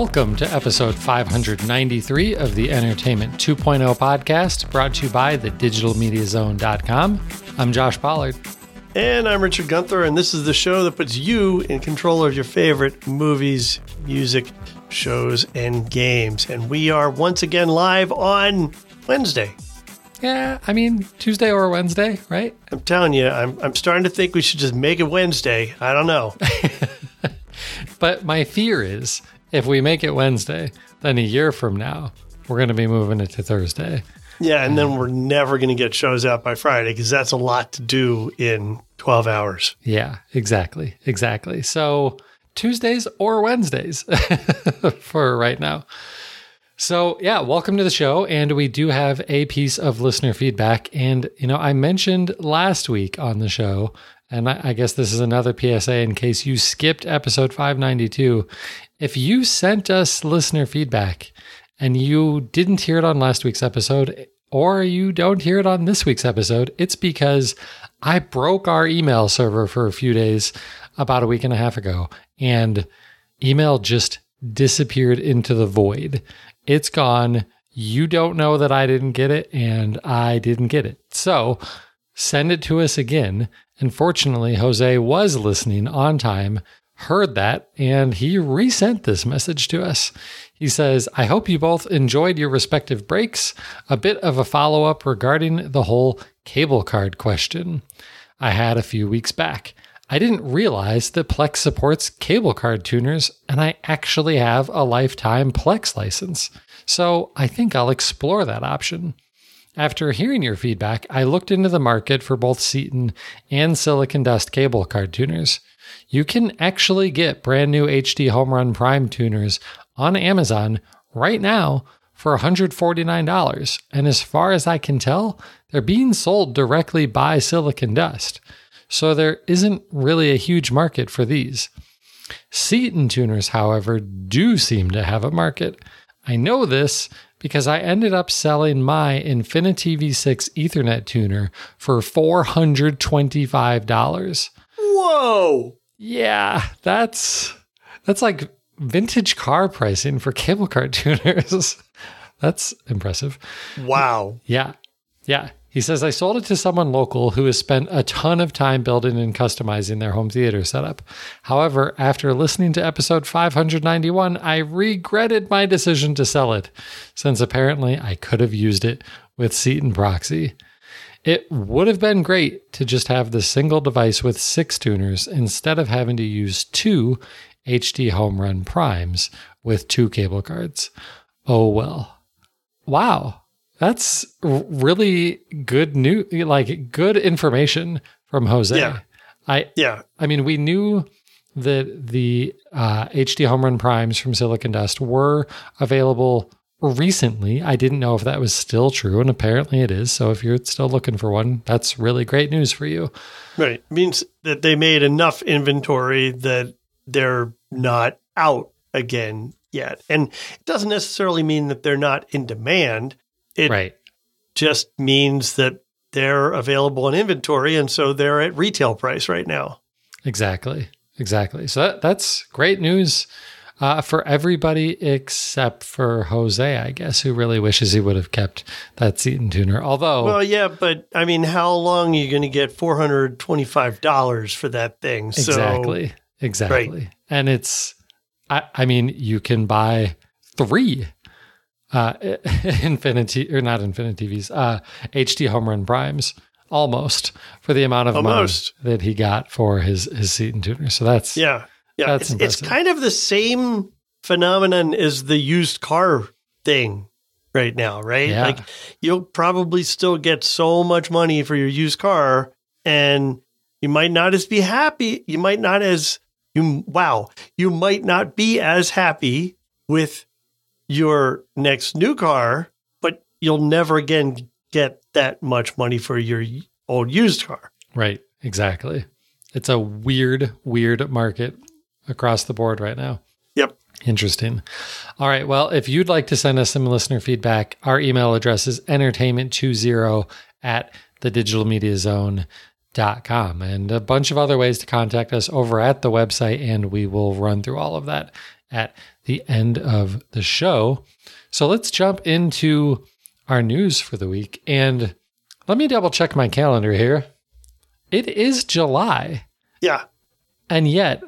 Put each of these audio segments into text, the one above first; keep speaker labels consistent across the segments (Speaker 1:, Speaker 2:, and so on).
Speaker 1: Welcome to episode 593 of the Entertainment 2.0 podcast, brought to you by the thedigitalmediazone.com. I'm Josh Pollard.
Speaker 2: And I'm Richard Gunther, and this is the show that puts you in control of your favorite movies, music, shows, and games. And we are once again live on Wednesday.
Speaker 1: Yeah, I mean, Tuesday or Wednesday, right?
Speaker 2: I'm telling you, I'm, I'm starting to think we should just make it Wednesday. I don't know.
Speaker 1: But my fear is if we make it Wednesday, then a year from now, we're going to be moving it to Thursday.
Speaker 2: Yeah, and then we're never going to get shows out by Friday because that's a lot to do in 12 hours.
Speaker 1: Yeah, exactly. Exactly. So Tuesdays or Wednesdays for right now. So, yeah, welcome to the show. And we do have a piece of listener feedback. And, you know, I mentioned last week on the show, and I, I guess this is another PSA in case you skipped episode 592. If you sent us listener feedback and you didn't hear it on last week's episode, or you don't hear it on this week's episode, it's because I broke our email server for a few days about a week and a half ago, and email just disappeared into the void. It's gone. You don't know that I didn't get it, and I didn't get it. So send it to us again. And fortunately, Jose was listening on time, heard that, and he resent this message to us. He says, I hope you both enjoyed your respective breaks. A bit of a follow up regarding the whole cable card question I had a few weeks back. I didn't realize that Plex supports cable card tuners, and I actually have a lifetime Plex license. So I think I'll explore that option. After hearing your feedback, I looked into the market for both Ceton and Silicon Dust cable card tuners. You can actually get brand new HD Home Run Prime tuners on Amazon right now for $149. And as far as I can tell, they're being sold directly by Silicon Dust. So there isn't really a huge market for these. Ceton tuners, however, do seem to have a market. I know this because I ended up selling my InfiniTV 6 Ethernet tuner for $425.
Speaker 2: Whoa!
Speaker 1: Yeah, that's that's like vintage car pricing for cable car tuners. that's impressive.
Speaker 2: Wow.
Speaker 1: Yeah. Yeah. He says, I sold it to someone local who has spent a ton of time building and customizing their home theater setup. However, after listening to episode 591, I regretted my decision to sell it, since apparently I could have used it with Ceton Proxy. It would have been great to just have the single device with six tuners instead of having to use two HD Home Run Primes with two cable cards. Oh well. Wow. That's really good new like good information from Jose.
Speaker 2: Yeah.
Speaker 1: I
Speaker 2: Yeah.
Speaker 1: I mean, we knew that the uh, HD Home Run Primes from Silicon Dust were available recently. I didn't know if that was still true, and apparently it is. So if you're still looking for one, that's really great news for you.
Speaker 2: Right. It means that they made enough inventory that they're not out again yet. And it doesn't necessarily mean that they're not in demand. It
Speaker 1: right.
Speaker 2: just means that they're available in inventory and so they're at retail price right now.
Speaker 1: Exactly. Exactly. So that, that's great news uh, for everybody except for Jose, I guess, who really wishes he would have kept that Ceton tuner. Although,
Speaker 2: Well, yeah, but I mean, how long are you going to get $425 for that thing? So,
Speaker 1: exactly. Exactly. And it's, I, I mean, you can buy three uh, Infinity, or not Infinity TVs, uh, HD Home Run Primes almost for the amount of
Speaker 2: Almost.
Speaker 1: money that he got for his, his Ceton tuner. So that's,
Speaker 2: yeah. Yeah.
Speaker 1: That's
Speaker 2: It's, it's kind of the same phenomenon as the used car thing right now, right?
Speaker 1: Yeah.
Speaker 2: Like you'll probably still get so much money for your used car and you might not as be happy. You might not as you wow, you might not be as happy with your next new car, but you'll never again get that much money for your old used car.
Speaker 1: Right. Exactly. It's a weird, weird market across the board right now.
Speaker 2: Yep.
Speaker 1: Interesting. All right. Well, if you'd like to send us some listener feedback, our email address is entertainment20 at thedigitalmediazone.com and a bunch of other ways to contact us over at the website, and we will run through all of that at the end of the show. So let's jump into our news for the week. And let me double check my calendar here. It is July.
Speaker 2: Yeah.
Speaker 1: And yet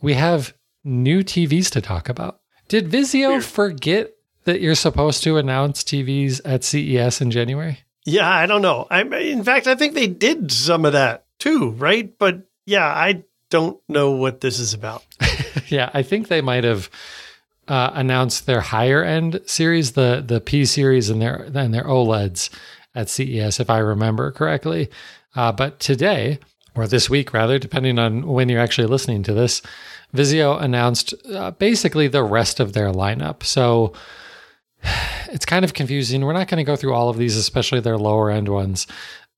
Speaker 1: we have new TVs to talk about. Did Vizio
Speaker 2: Weird.
Speaker 1: forget that you're supposed to announce TVs at CES in January?
Speaker 2: Yeah, I don't know. I in fact I think they did some of that too, right? But yeah, I don't know what this is about.
Speaker 1: yeah, I think they might have uh, announced their higher end series, the the P series and their and their OLEDs at CES, if I remember correctly. Uh, but today, or this week rather, depending on when you're actually listening to this, Vizio announced uh, basically the rest of their lineup. So it's kind of confusing. We're not going to go through all of these, especially their lower end ones.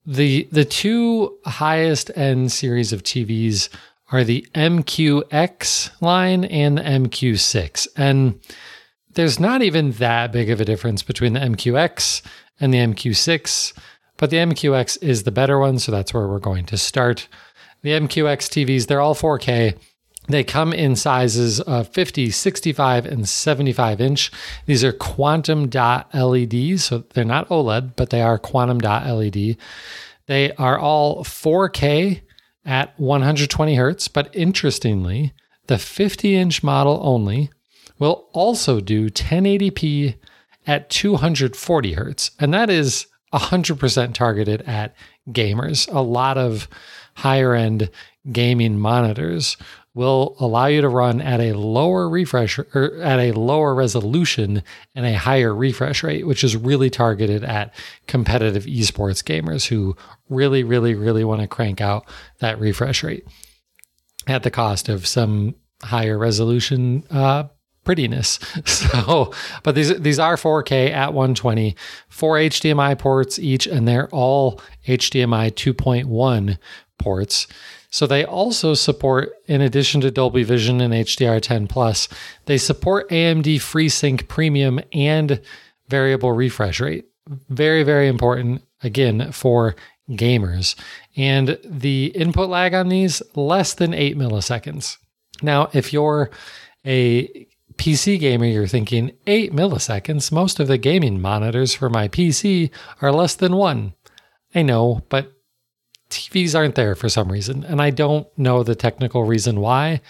Speaker 1: The the two highest end series of TVs are the MQX line and the MQ6. And there's not even that big of a difference between the MQX and the MQ6, but the MQX is the better one, so that's where we're going to start. The MQX TVs, they're all 4K. They come in sizes of 50, 65, and 75 inch. These are quantum dot LEDs, so they're not OLED, but they are quantum dot LED. They are all 4K at 120 hertz, but interestingly, the 50 inch model only will also do 1080p at 240 hertz, and that is 100% targeted at gamers. A lot of higher end gaming monitors will allow you to run at a lower refresh or at a lower resolution and a higher refresh rate, which is really targeted at competitive esports gamers who really, really, really want to crank out that refresh rate at the cost of some higher resolution uh, prettiness. So, but these these are 4K at 120, four HDMI ports each, and they're all HDMI 2.1 ports. So they also support, in addition to Dolby Vision and HDR10 Plus, they support AMD FreeSync Premium and variable refresh rate. Very, very important again for gamers. And the input lag on these less than eight milliseconds. Now, if you're a PC gamer, you're thinking eight milliseconds. Most of the gaming monitors for my PC are less than one. I know, but TVs aren't there for some reason. And I don't know the technical reason why,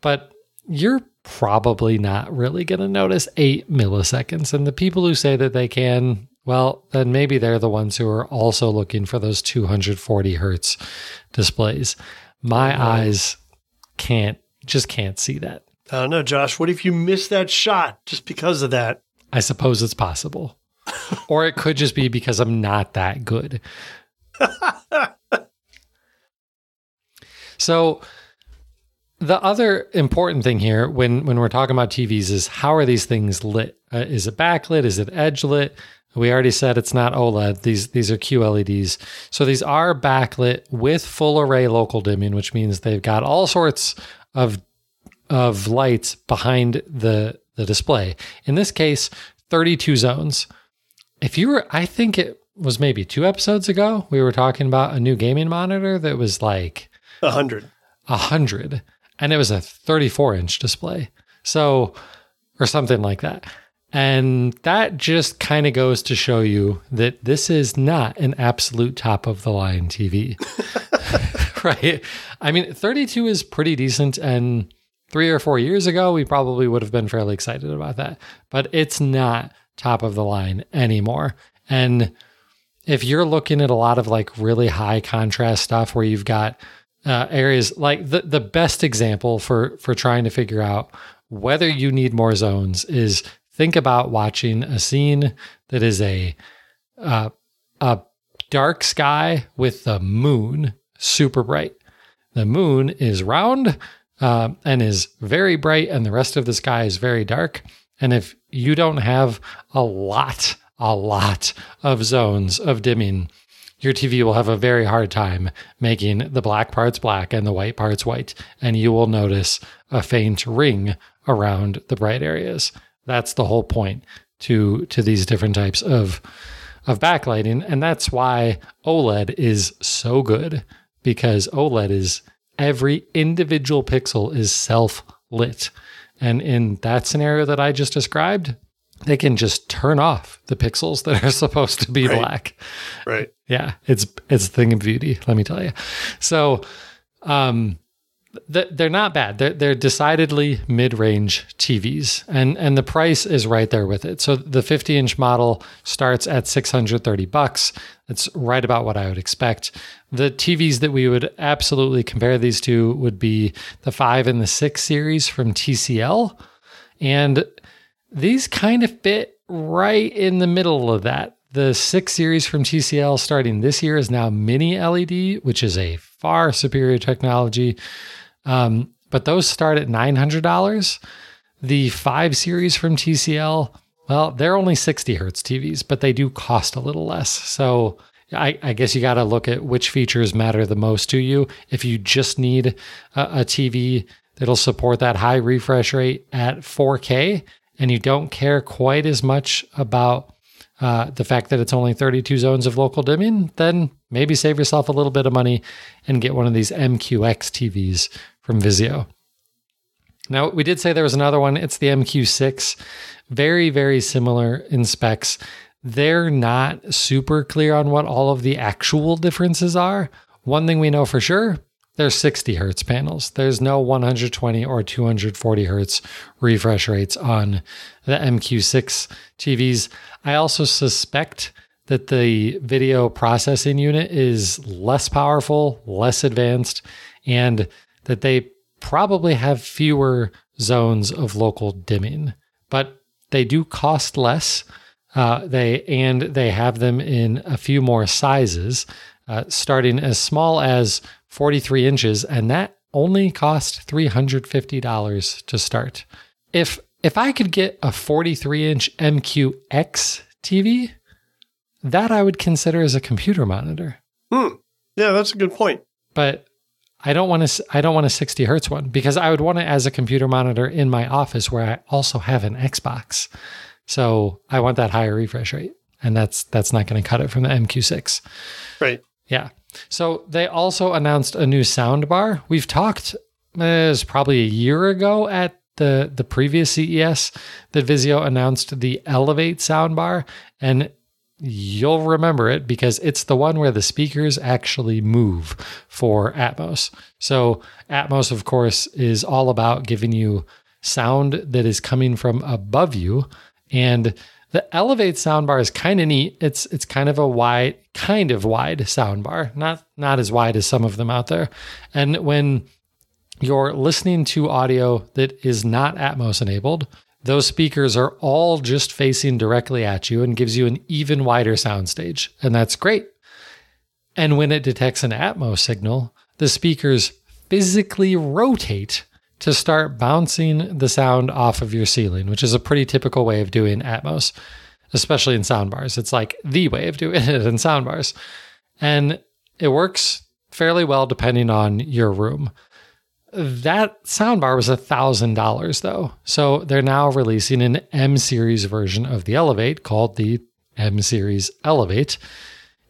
Speaker 1: but you're probably not really going to notice eight milliseconds. And the people who say that they can, well, then maybe they're the ones who are also looking for those 240 hertz displays. My eyes can't, just can't see that.
Speaker 2: I don't know, Josh. What if you miss that shot just because of that?
Speaker 1: I suppose it's possible. or it could just be because I'm not that good. so the other important thing here when when we're talking about TVs is how are these things lit? Uh, is it backlit? Is it edge lit? We already said it's not OLED. These these are QLEDs. So these are backlit with full array local dimming, which means they've got all sorts of of lights behind the the display. In this case, 32 zones. If you were I think it was maybe 2 episodes ago, we were talking about a new gaming monitor that was like
Speaker 2: A hundred.
Speaker 1: A 100 and it was a 34 inch display. So or something like that. And that just kind of goes to show you that this is not an absolute top of the line TV. right? I mean, 32 is pretty decent. And three or four years ago, we probably would have been fairly excited about that. But it's not top of the line anymore. And if you're looking at a lot of like really high contrast stuff where you've got uh, areas like the, the best example for for trying to figure out whether you need more zones is think about watching a scene that is a uh, a dark sky with the moon super bright. The moon is round uh, and is very bright, and the rest of the sky is very dark. And if you don't have a lot, a lot of zones of dimming, your TV will have a very hard time making the black parts black and the white parts white. And you will notice a faint ring around the bright areas. That's the whole point to, to these different types of, of backlighting. And that's why OLED is so good because OLED is every individual pixel is self lit. And in that scenario that I just described, they can just turn off the pixels that are supposed to be
Speaker 2: Right.
Speaker 1: black.
Speaker 2: Right.
Speaker 1: Yeah, it's it's a thing of beauty, let me tell you. So, um, th- they're not bad. They're they're decidedly mid-range TVs, and and the price is right there with it. So the 50-inch model starts at 630 bucks. That's right about what I would expect. The TVs that we would absolutely compare these to would be the five and the six series from TCL, and these kind of fit right in the middle of that. The six series from TCL starting this year is now mini LED, which is a far superior technology. Um, but those start at $900. The five series from TCL, well, they're only 60 hertz TVs, but they do cost a little less. So I, I guess you got to look at which features matter the most to you. If you just need a, a TV that'll support that high refresh rate at 4K, and you don't care quite as much about uh, the fact that it's only 32 zones of local dimming, then maybe save yourself a little bit of money and get one of these MQX TVs from Vizio. Now, we did say there was another one. It's the MQ6. Very, very similar in specs. They're not super clear on what all of the actual differences are. One thing we know for sure there's 60 hertz panels. There's no 120 or 240 hertz refresh rates on the MQ6 TVs. I also suspect that the video processing unit is less powerful, less advanced, and that they probably have fewer zones of local dimming. But they do cost less. Uh, they and they have them in a few more sizes, uh, starting as small as 43 inches, and that only cost $350 to start. If if I could get a 43 inch MQX TV, that I would consider as a computer monitor.
Speaker 2: Hmm. Yeah, that's a good point.
Speaker 1: But I don't want to. I don't want a 60 hertz one because I would want it as a computer monitor in my office where I also have an Xbox. So I want that higher refresh rate, and that's that's not going to cut it from the MQ6.
Speaker 2: Right.
Speaker 1: Yeah. So they also announced a new sound bar. We've talked uh, it probably a year ago at the the previous CES that Vizio announced the Elevate sound bar, and you'll remember it because it's the one where the speakers actually move for Atmos. So Atmos, of course, is all about giving you sound that is coming from above you, and the Elevate soundbar is kind of neat. It's it's kind of a wide, kind of wide soundbar, not not as wide as some of them out there. And when you're listening to audio that is not Atmos enabled, those speakers are all just facing directly at you and gives you an even wider soundstage, and that's great. And when it detects an Atmos signal, the speakers physically rotate to start bouncing the sound off of your ceiling, which is a pretty typical way of doing Atmos, especially in soundbars. It's like the way of doing it in soundbars. And it works fairly well depending on your room. That soundbar was $1,000 though. So they're now releasing an M series version of the Elevate called the M series Elevate.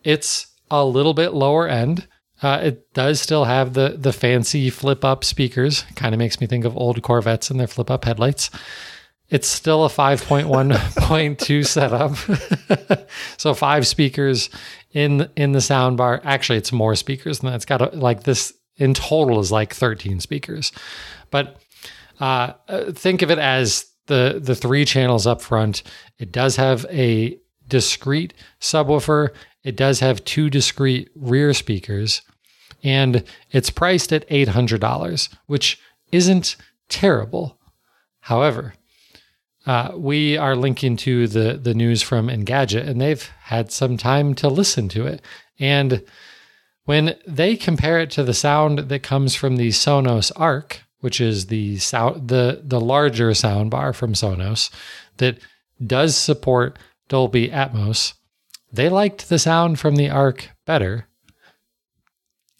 Speaker 1: It's a little bit lower end. Uh, it does still have the the fancy flip up speakers. Kind of makes me think of old Corvettes and their flip up headlights. It's still a 5.1.2 setup. so five speakers in in the sound bar. Actually, it's more speakers than that. It's got a, like this in total is like 13 speakers. But uh, think of it as the the three channels up front. It does have a discrete subwoofer. It does have two discrete rear speakers, and it's priced at $800, which isn't terrible. However, uh, we are linking to the the news from Engadget, and they've had some time to listen to it. And when they compare it to the sound that comes from the Sonos Arc, which is the sound the the larger sound bar from Sonos that does support Dolby Atmos, they liked the sound from the Arc better.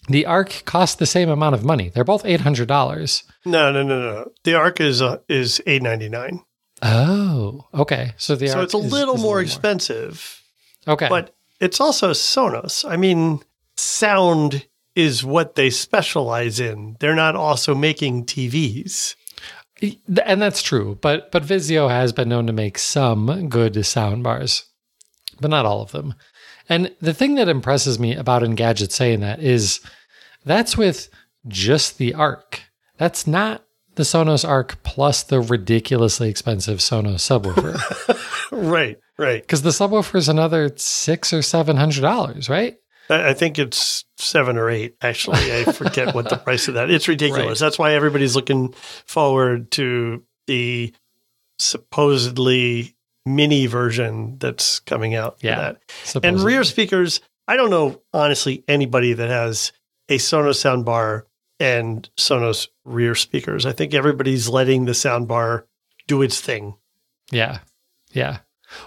Speaker 1: The Arc cost the same amount of money. They're both eight hundred dollars.
Speaker 2: No, no, no, no. The Arc is uh, is eight ninety nine.
Speaker 1: Oh, okay. So the
Speaker 2: So
Speaker 1: Arc
Speaker 2: it's a
Speaker 1: is-
Speaker 2: little
Speaker 1: is
Speaker 2: more expensive,
Speaker 1: Okay,
Speaker 2: but it's also Sonos. I mean, sound is what they specialize in. They're not also making TVs.
Speaker 1: And that's true, but but Vizio has been known to make some good sound bars, but not all of them. And the thing that impresses me about Engadget saying that is that's with just the Arc. That's not the Sonos Arc plus the ridiculously expensive Sonos subwoofer.
Speaker 2: right, right.
Speaker 1: Because the subwoofer is another six or seven hundred dollars, right?
Speaker 2: I think it's seven or eight. Actually, I forget what the price of that. It's ridiculous. Right. That's why everybody's looking forward to the supposedly mini version that's coming out.
Speaker 1: Yeah,
Speaker 2: and rear speakers. I don't know honestly anybody that has a Sonos soundbar and Sonos rear speakers. I think everybody's letting the soundbar do its thing.
Speaker 1: Yeah, yeah.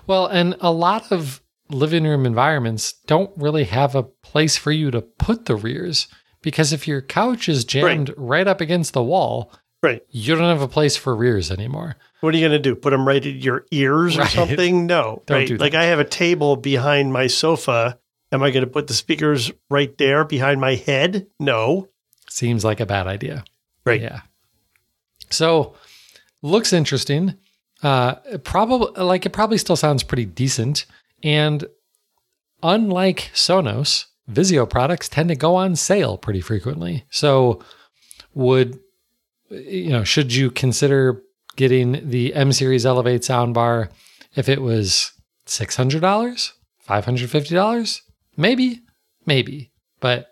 Speaker 1: Well, and a lot of living room environments don't really have a place for you to put the rears because if your couch is jammed right, right up against the wall,
Speaker 2: right,
Speaker 1: you don't have a place for rears anymore.
Speaker 2: What are you going to do? Put them right at your ears or something? No,
Speaker 1: don't right.
Speaker 2: Like I have a table behind my sofa. Am I going to put the speakers right there behind my head? No.
Speaker 1: Seems like a bad idea.
Speaker 2: Right.
Speaker 1: Yeah. So looks interesting. Uh, probably like it probably still sounds pretty decent. And unlike Sonos, Vizio products tend to go on sale pretty frequently. So, would you know, should you consider getting the M Series Elevate soundbar if it was $600, $550? Maybe, maybe, but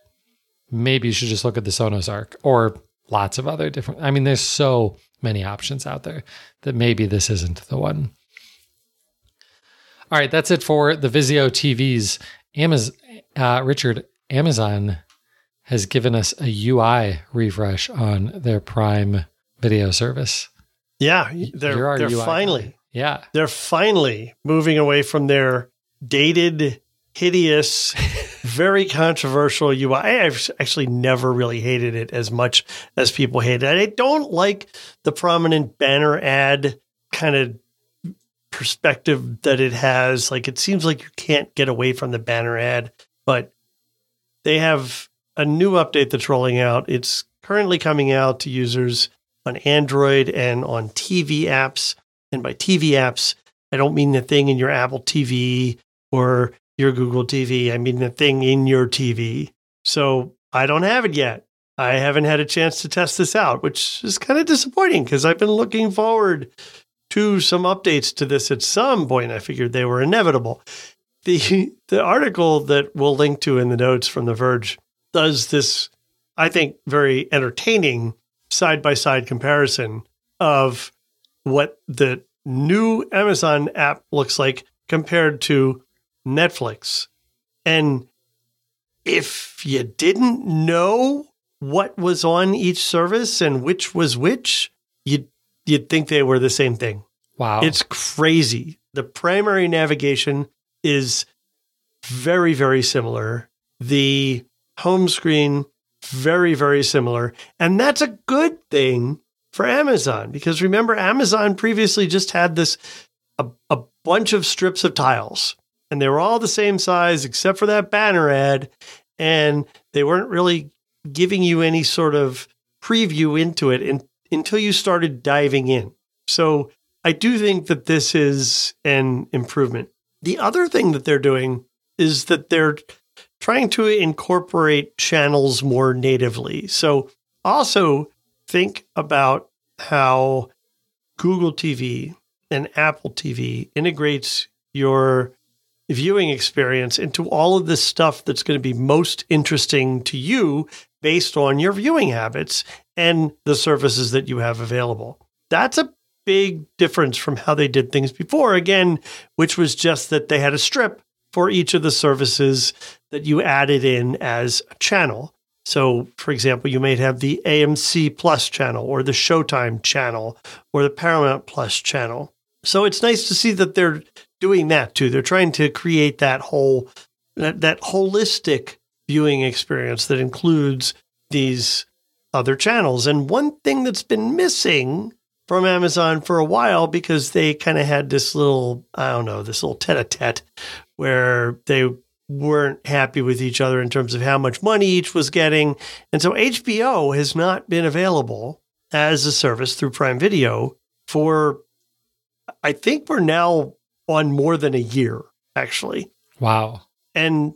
Speaker 1: maybe you should just look at the Sonos Arc or lots of other different. I mean, there's so many options out there that maybe this isn't the one. All right, that's it for the Vizio TVs. Amazon, uh, Richard, Amazon has given us a UI refresh on their Prime video service.
Speaker 2: Yeah, they're, they're finally, guy.
Speaker 1: yeah,
Speaker 2: they're finally moving away from their dated, hideous, very controversial UI. I've actually never really hated it as much as people hate it. I don't like the prominent banner ad kind of perspective that it has. Like it seems like you can't get away from the banner ad, but they have a new update that's rolling out. It's currently coming out to users on Android and on TV apps. And by TV apps, I don't mean the thing in your Apple TV or your Google TV. I mean the thing in your TV. So I don't have it yet. I haven't had a chance to test this out, which is kind of disappointing because I've been looking forward to some updates to this at some point. I figured they were inevitable. The the article that we'll link to in the notes from The Verge does this, I think, very entertaining side by side comparison of what the new Amazon app looks like compared to Netflix. And if you didn't know what was on each service and which was which, you'd you'd think they were the same thing.
Speaker 1: Wow.
Speaker 2: It's crazy. The primary navigation is very, very similar. The home screen, very, very similar. And that's a good thing for Amazon because remember, Amazon previously just had this a, a bunch of strips of tiles and they were all the same size except for that banner ad. And they weren't really giving you any sort of preview into it in, until you started diving in. So I do think that this is an improvement. The other thing that they're doing is that they're trying to incorporate channels more natively. So also think about how Google TV and Apple TV integrates your viewing experience into all of this stuff that's going to be most interesting to you based on your viewing habits and the services that you have available. That's a big difference from how they did things before, again, which was just that they had a strip for each of the services that you added in as a channel. So, for example, you might have the AMC Plus channel or the Showtime channel or the Paramount Plus channel. So it's nice to see that they're doing that too. They're trying to create that whole that, that holistic viewing experience that includes these other channels. And one thing that's been missing from Amazon for a while because they kind of had this little, I don't know, this little tete a tete where they weren't happy with each other in terms of how much money each was getting. And so HBO has not been available as a service through Prime Video for, I think we're now on more than a year, actually.
Speaker 1: Wow.
Speaker 2: And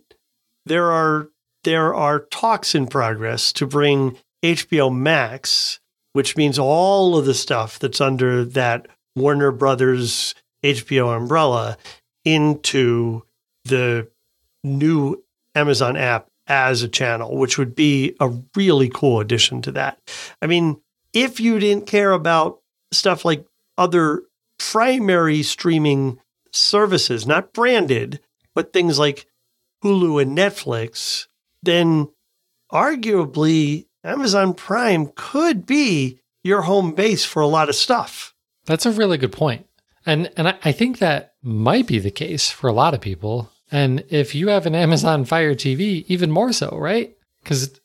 Speaker 2: there are there are talks in progress to bring HBO Max, which means all of the stuff that's under that Warner Brothers HBO umbrella, into the new Amazon app as a channel, which would be a really cool addition to that. I mean, if you didn't care about stuff like other primary streaming services, not branded, but things like Hulu and Netflix, then arguably Amazon Prime could be your home base for a lot of stuff.
Speaker 1: That's a really good point. And and I, I think that might be the case for a lot of people. And if you have an Amazon Fire TV, even more so, right? Because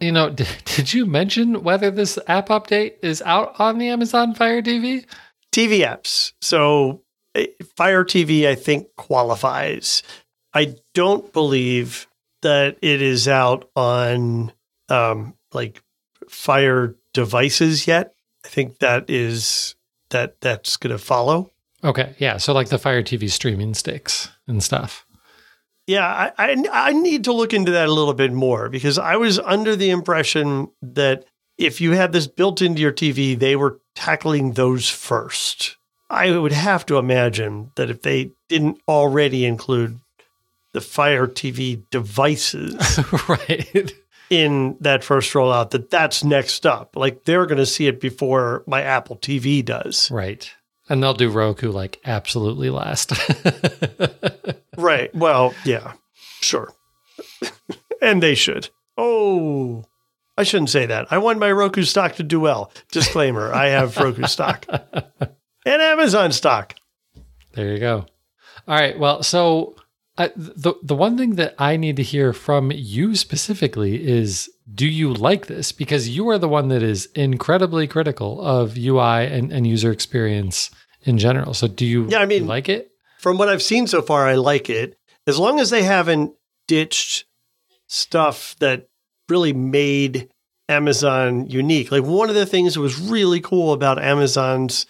Speaker 1: you know, did, did you mention whether this app update is out on the Amazon Fire TV?
Speaker 2: TV apps. So Fire TV, I think, qualifies. I don't believe that it is out on um, like Fire devices yet. I think that is that that's going to follow.
Speaker 1: Okay, yeah. So like the Fire TV streaming sticks and stuff.
Speaker 2: Yeah, I, I I need to look into that a little bit more because I was under the impression that if you had this built into your TV, they were tackling those first. I would have to imagine that if they didn't already include the Fire TV devices
Speaker 1: right.
Speaker 2: in that first rollout, that that's next up. Like they're going to see it before my Apple TV does.
Speaker 1: Right. And they'll do Roku like absolutely last.
Speaker 2: Right. Well, yeah, sure. and they should. Oh, I shouldn't say that. I want my Roku stock to do well. Disclaimer I have Roku stock and Amazon stock.
Speaker 1: There you go. All right. Well, so uh, the the one thing that I need to hear from you specifically is do you like this? Because you are the one that is incredibly critical of UI and, and user experience in general. So do you
Speaker 2: Yeah, I mean-
Speaker 1: like it?
Speaker 2: From what I've seen so far, I like it. As long as they haven't ditched stuff that really made Amazon unique. Like one of the things that was really cool about Amazon's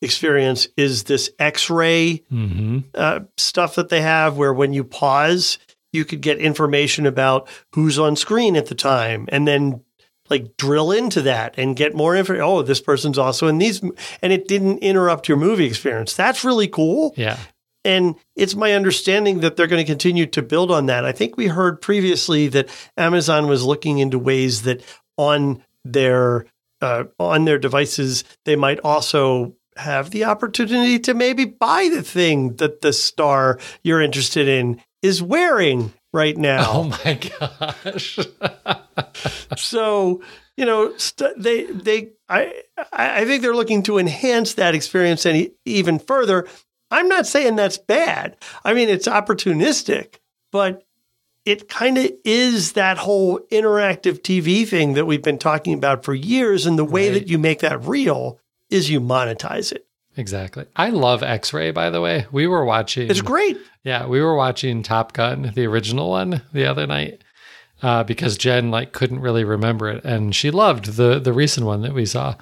Speaker 2: experience is this X ray
Speaker 1: Mm-hmm.
Speaker 2: uh, stuff that they have where when you pause, you could get information about who's on screen at the time and then like drill into that and get more info. Oh, this person's also in these, and it didn't interrupt your movie experience. That's really cool.
Speaker 1: Yeah.
Speaker 2: And it's my understanding that they're going to continue to build on that. I think we heard previously that Amazon was looking into ways that on their uh, on their devices they might also have the opportunity to maybe buy the thing that the star you're interested in is wearing right now.
Speaker 1: Oh my gosh.
Speaker 2: so you know st- they they I I think they're looking to enhance that experience any even further. I'm not saying that's bad. I mean it's opportunistic, but it kind of is that whole interactive TV thing that we've been talking about for years. And the way
Speaker 1: Right.
Speaker 2: that you make that real is you monetize it.
Speaker 1: exactly. I love X Ray, by the way. We were watching.
Speaker 2: It's great.
Speaker 1: Yeah, we were watching Top Gun, the original one, the other night, uh, because Jen like couldn't really remember it, and she loved the the recent one that we saw,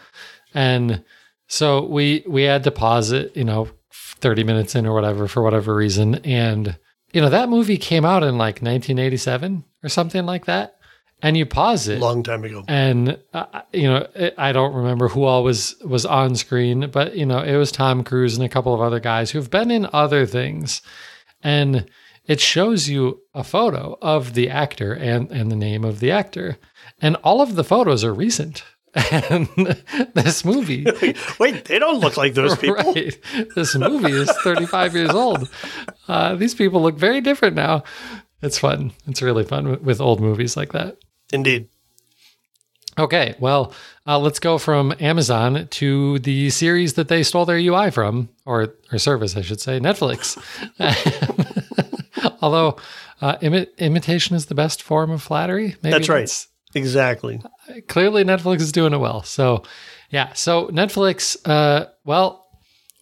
Speaker 1: and so we we had to pause it, you know, thirty minutes in or whatever for whatever reason, and you know that movie came out in like 1987 or something like that, and you pause it,
Speaker 2: Long time ago.
Speaker 1: and uh, you know it, i don't remember who all was was on screen but you know it was tom cruise and a couple of other guys who've been in other things. And it shows you a photo of the actor and and the name of the actor. And all of the photos are recent and this movie
Speaker 2: Wait, they don't look like those people.
Speaker 1: right this movie is 35 years old uh, these people look very different now it's fun it's really fun with, with old movies like that
Speaker 2: Indeed.
Speaker 1: Okay, well, uh, let's go from Amazon to the series that they stole their UI from, or or service, I should say, Netflix. Although uh, imi- imitation is the best form of flattery. Maybe
Speaker 2: That's right. Exactly.
Speaker 1: Clearly, Netflix is doing it well. So, yeah. So Netflix, uh, well,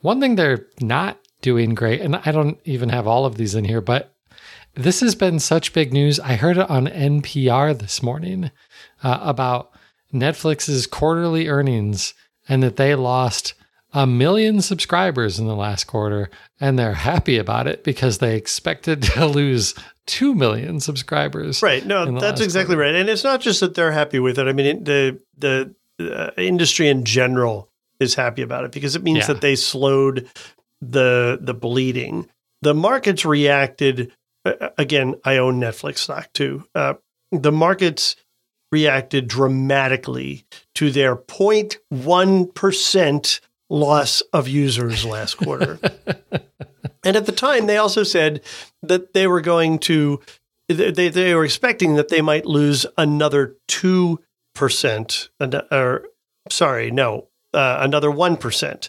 Speaker 1: one thing they're not doing great, and I don't even have all of these in here, but this has been such big news. I heard it on NPR this morning uh, about Netflix's quarterly earnings and that they lost a million subscribers in the last quarter, and they're happy about it because they expected to lose 2 million subscribers.
Speaker 2: Right. No, that's exactly quarter. right. And it's not just that they're happy with it. I mean, the the uh, industry in general is happy about it because it means yeah. that they slowed the the bleeding. The markets reacted uh, again, I own Netflix stock too. Uh, the markets reacted dramatically to their 0.1% loss of users last quarter. and at the time, they also said that they were going to, they, they were expecting that they might lose another 2%, or sorry, no, uh, another 1%,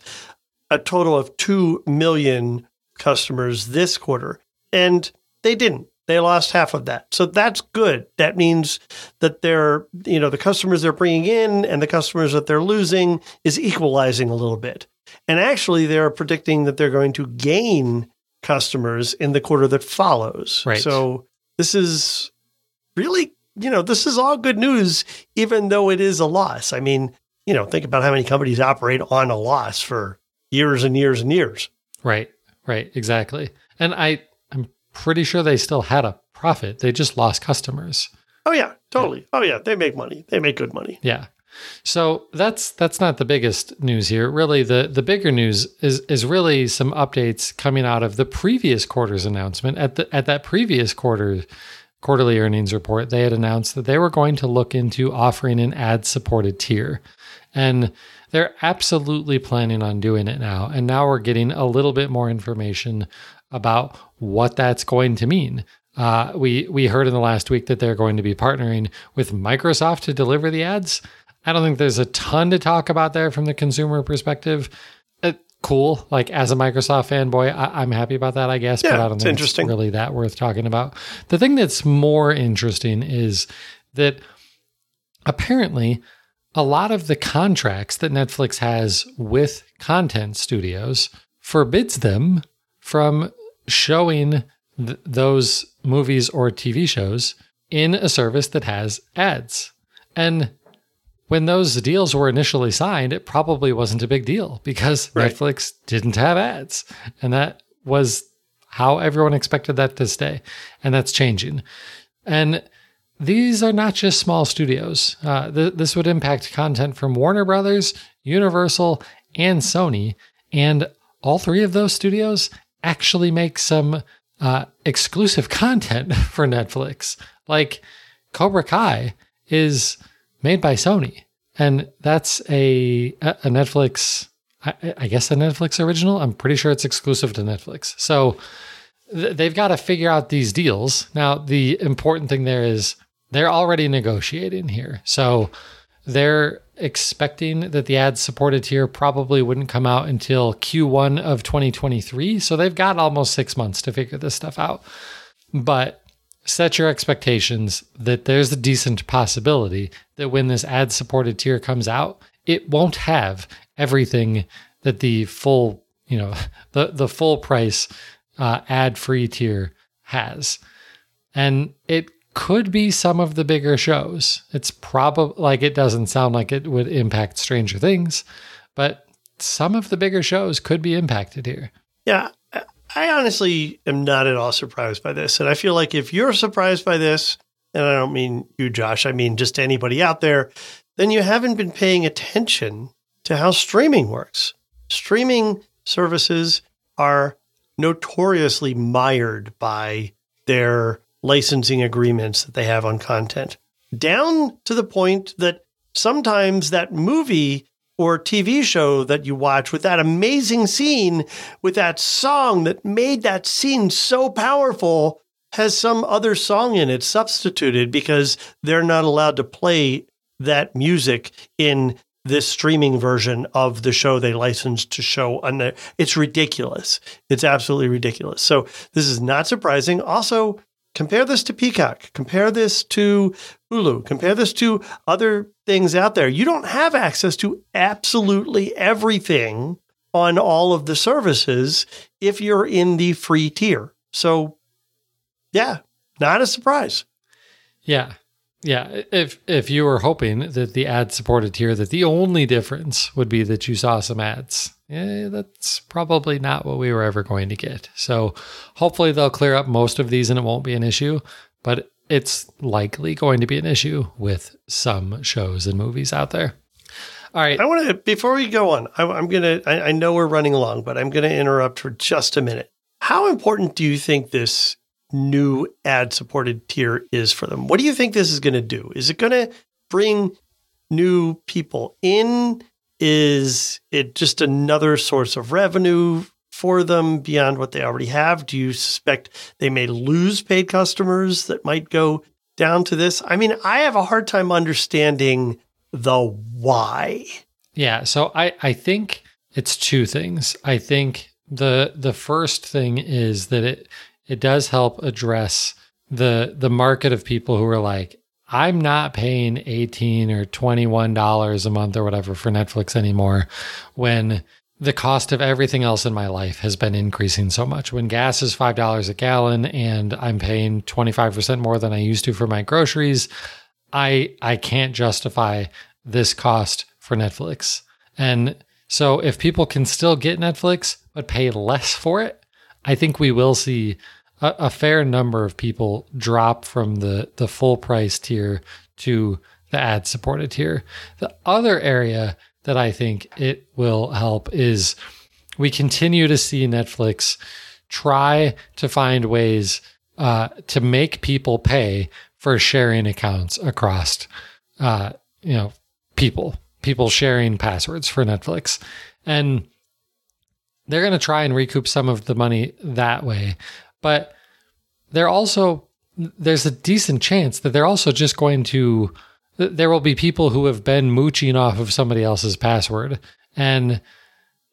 Speaker 2: a total of 2 million customers this quarter. And they didn't. They lost half of that. So that's good. That means that they're, you know, the customers they're bringing in and the customers that they're losing is equalizing a little bit. And actually, they're predicting that they're going to gain customers in the quarter that follows.
Speaker 1: Right.
Speaker 2: So this is really, you know, this is all good news, even though it is a loss. I mean, you know, think about how many companies operate on a loss for years and years and years.
Speaker 1: Right. Right. Exactly. And I, I'm pretty sure they still had a profit. They just lost customers.
Speaker 2: Oh yeah, totally. Yeah. Oh yeah, they make money. They make good money.
Speaker 1: Yeah. So that's that's not the biggest news here. Really, the the bigger news is is really some updates coming out of the previous quarter's announcement. At the at that previous quarter quarterly earnings report, they had announced that they were going to look into offering an ad supported tier. And they're absolutely planning on doing it now. And now we're getting a little bit more information about what that's going to mean. Uh, we we heard in the last week that they're going to be partnering with Microsoft to deliver the ads. I don't think there's a ton to talk about there from the consumer perspective. Uh, cool, like as a Microsoft fanboy, I, am happy about that, I guess.
Speaker 2: Yeah,
Speaker 1: but I don't think
Speaker 2: it's
Speaker 1: really that worth talking about. The thing that's more interesting is that apparently a lot of the contracts that Netflix has with content studios forbids them from showing th- those movies or TV shows in a service that has ads. And when those deals were initially signed, it probably wasn't a big deal because right. Netflix didn't have ads. And that was how everyone expected that to stay. And that's changing. And these are not just small studios. Uh, th- this would impact content from Warner Brothers, Universal, and Sony. And all three of those studios actually make some uh, exclusive content for Netflix. Like Cobra Kai is made by Sony, and that's a a Netflix. I, guess a Netflix original. I'm pretty sure it's exclusive to Netflix. So th- they've got to figure out these deals. Now, the important thing there is they're already negotiating here. So they're expecting that the ad supported tier probably wouldn't come out until Q1 of 2023. So they've got almost six months to figure this stuff out. But set your expectations that there's a decent possibility that when this ad supported tier comes out, it won't have everything that the full, you know, the, the full price uh, ad free tier has. And it could be some of the bigger shows. It's probably like it doesn't sound like it would impact Stranger Things, but some of the bigger shows could be impacted here.
Speaker 2: Yeah. I honestly am not at all surprised by this. And I feel like if you're surprised by this, and I don't mean you, Josh, I mean just anybody out there, then you haven't been paying attention to how streaming works. Streaming services are notoriously mired by their licensing agreements that they have on content, down to the point that sometimes that movie or TV show that you watch with that amazing scene, with that song that made that scene so powerful, has some other song in it substituted because they're not allowed to play that music in this streaming version of the show they licensed to show on there. It's ridiculous. It's absolutely ridiculous. So this is not surprising. Also, compare this to Peacock, compare this to Hulu, compare this to other things out there. You don't have access to absolutely everything on all of the services if you're in the free tier. So, yeah, not a surprise.
Speaker 1: Yeah. Yeah, if if you were hoping that the ad supported tier that the only difference would be that you saw some ads, yeah, that's probably not what we were ever going to get. So hopefully they'll clear up most of these and it won't be an issue, but it's likely going to be an issue with some shows and movies out there. All right.
Speaker 2: I want to before we go on. I, am gonna. I, I know we're running along, but I'm gonna interrupt for just a minute. How important do you think this new ad supported tier is for them. What do you think this is going to do? Is it going to bring new people in? Is it just another source of revenue for them beyond what they already have? Do you suspect they may lose paid customers that might go down to this? I mean, I have a hard time understanding the why.
Speaker 1: Yeah, so I I think it's two things. I think the the first thing is that it it does help address the the market of people who are like I'm not paying 18 or 21 dollars a month or whatever for Netflix anymore when the cost of everything else in my life has been increasing so much. When gas is $5 a gallon and I'm paying 25% more than I used to for my groceries, I I can't justify this cost for Netflix. And so if people can still get Netflix but pay less for it, I think we will see a, a fair number of people drop from the the full price tier to the ad supported tier. The other area that I think it will help is we continue to see Netflix try to find ways uh, to make people pay for sharing accounts across, uh, you know, people, people sharing passwords for Netflix. And they're going to try and recoup some of the money that way. But they're also, there's a decent chance that they're also just going to, there will be people who have been mooching off of somebody else's password. And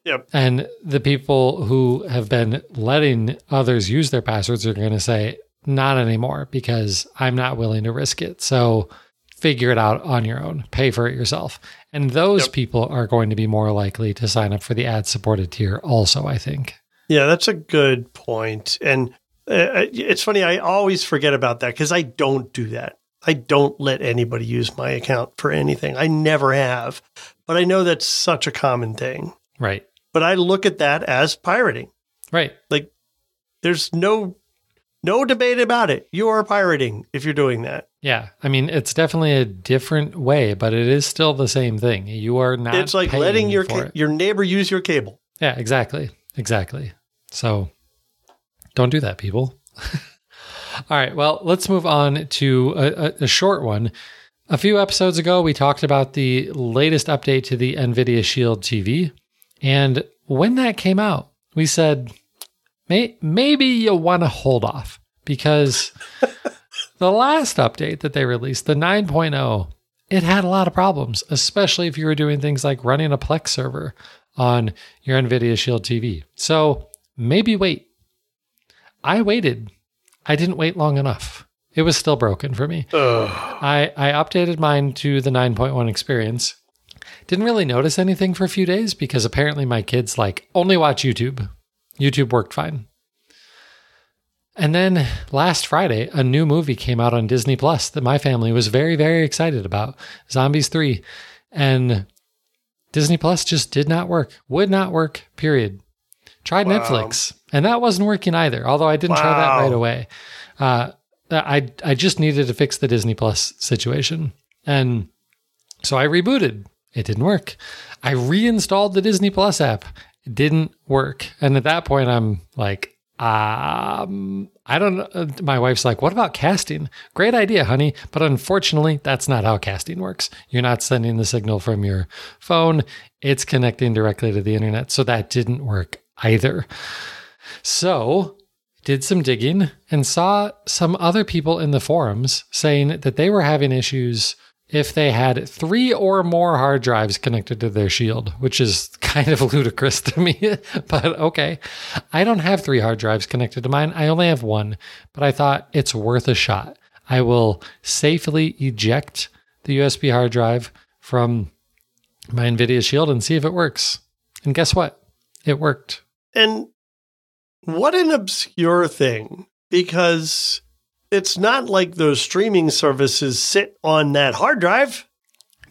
Speaker 2: Yep.
Speaker 1: And the people who have been letting others use their passwords are going to say, not anymore, because I'm not willing to risk it. So figure it out on your own, pay for it yourself. And those yep. people are going to be more likely to sign up for the ad supported tier, also, I think.
Speaker 2: Yeah, that's a good. And uh, it's funny, I always forget about that because I don't do that. I don't let anybody use my account for anything. I never have. But I know that's such a common thing.
Speaker 1: Right.
Speaker 2: But I look at that as pirating.
Speaker 1: Right.
Speaker 2: Like there's no no debate about it. You are pirating if you're doing that.
Speaker 1: Yeah. I mean, it's definitely a different way, but it is still the same thing. You are not
Speaker 2: It's like letting your ca- your neighbor use your cable.
Speaker 1: Yeah, exactly. Exactly. So don't do that, people. All right. Well, let's move on to a, a, short one. A few episodes ago, we talked about the latest update to the NVIDIA Shield TV. And when that came out, we said, May- maybe you want to hold off because the last update that they released, the 9.0, it had a lot of problems, especially if you were doing things like running a Plex server on your NVIDIA Shield TV. So maybe wait. I waited. I didn't wait long enough. It was still broken for me. I, I updated mine to the 9.1 experience. Didn't really notice anything for a few days because apparently my kids like only watch YouTube. YouTube worked fine. And then last Friday, a new movie came out on Disney Plus that my family was very, very excited about Zombies 3. And Disney Plus just did not work, would not work, period. Tried wow. Netflix, and that wasn't working either, although I didn't wow. try that right away. Uh, I, I just needed to fix the Disney Plus situation. And so I rebooted. It didn't work. I reinstalled the Disney Plus app it didn't work. And at that point, I'm like, um, I don't know. Uh, my wife's like, what about casting? Great idea, honey. But unfortunately, that's not how casting works. You're not sending the signal from your phone, it's connecting directly to the internet. So that didn't work either. So, did some digging and saw some other people in the forums saying that they were having issues if they had three or more hard drives connected to their shield, which is kind of ludicrous to me, but okay. I don't have three hard drives connected to mine. I only have one, but I thought it's worth a shot. I will safely eject the USB hard drive from my NVIDIA Shield and see if it works. And guess what? It worked.
Speaker 2: And what an obscure thing because it's not like those streaming services sit on that hard drive.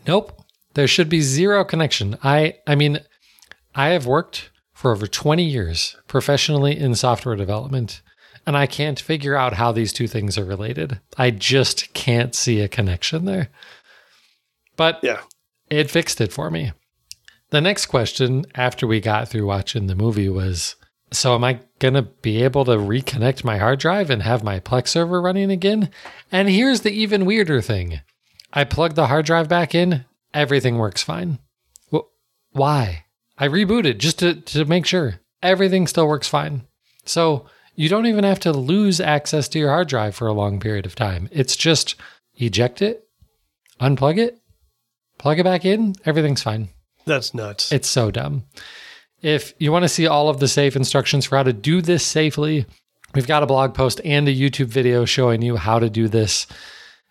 Speaker 1: Nope. There should be zero connection. I I mean, I have worked for over 20 years professionally in software development, and I can't figure out how these two things are related. I just can't see a connection there. But
Speaker 2: Yeah.
Speaker 1: it fixed it for me. The next question after we got through watching the movie was so am I going to be able to reconnect my hard drive and have my Plex server running again? And here's the even weirder thing. I plugged the hard drive back in, everything works fine. Well, why? I rebooted just to, to make sure everything still works fine. So you don't even have to lose access to your hard drive for a long period of time. It's just eject it, unplug it, plug it back in, everything's fine.
Speaker 2: That's nuts.
Speaker 1: It's so dumb. If you want to see all of the safe instructions for how to do this safely, we've got a blog post and a YouTube video showing you how to do this.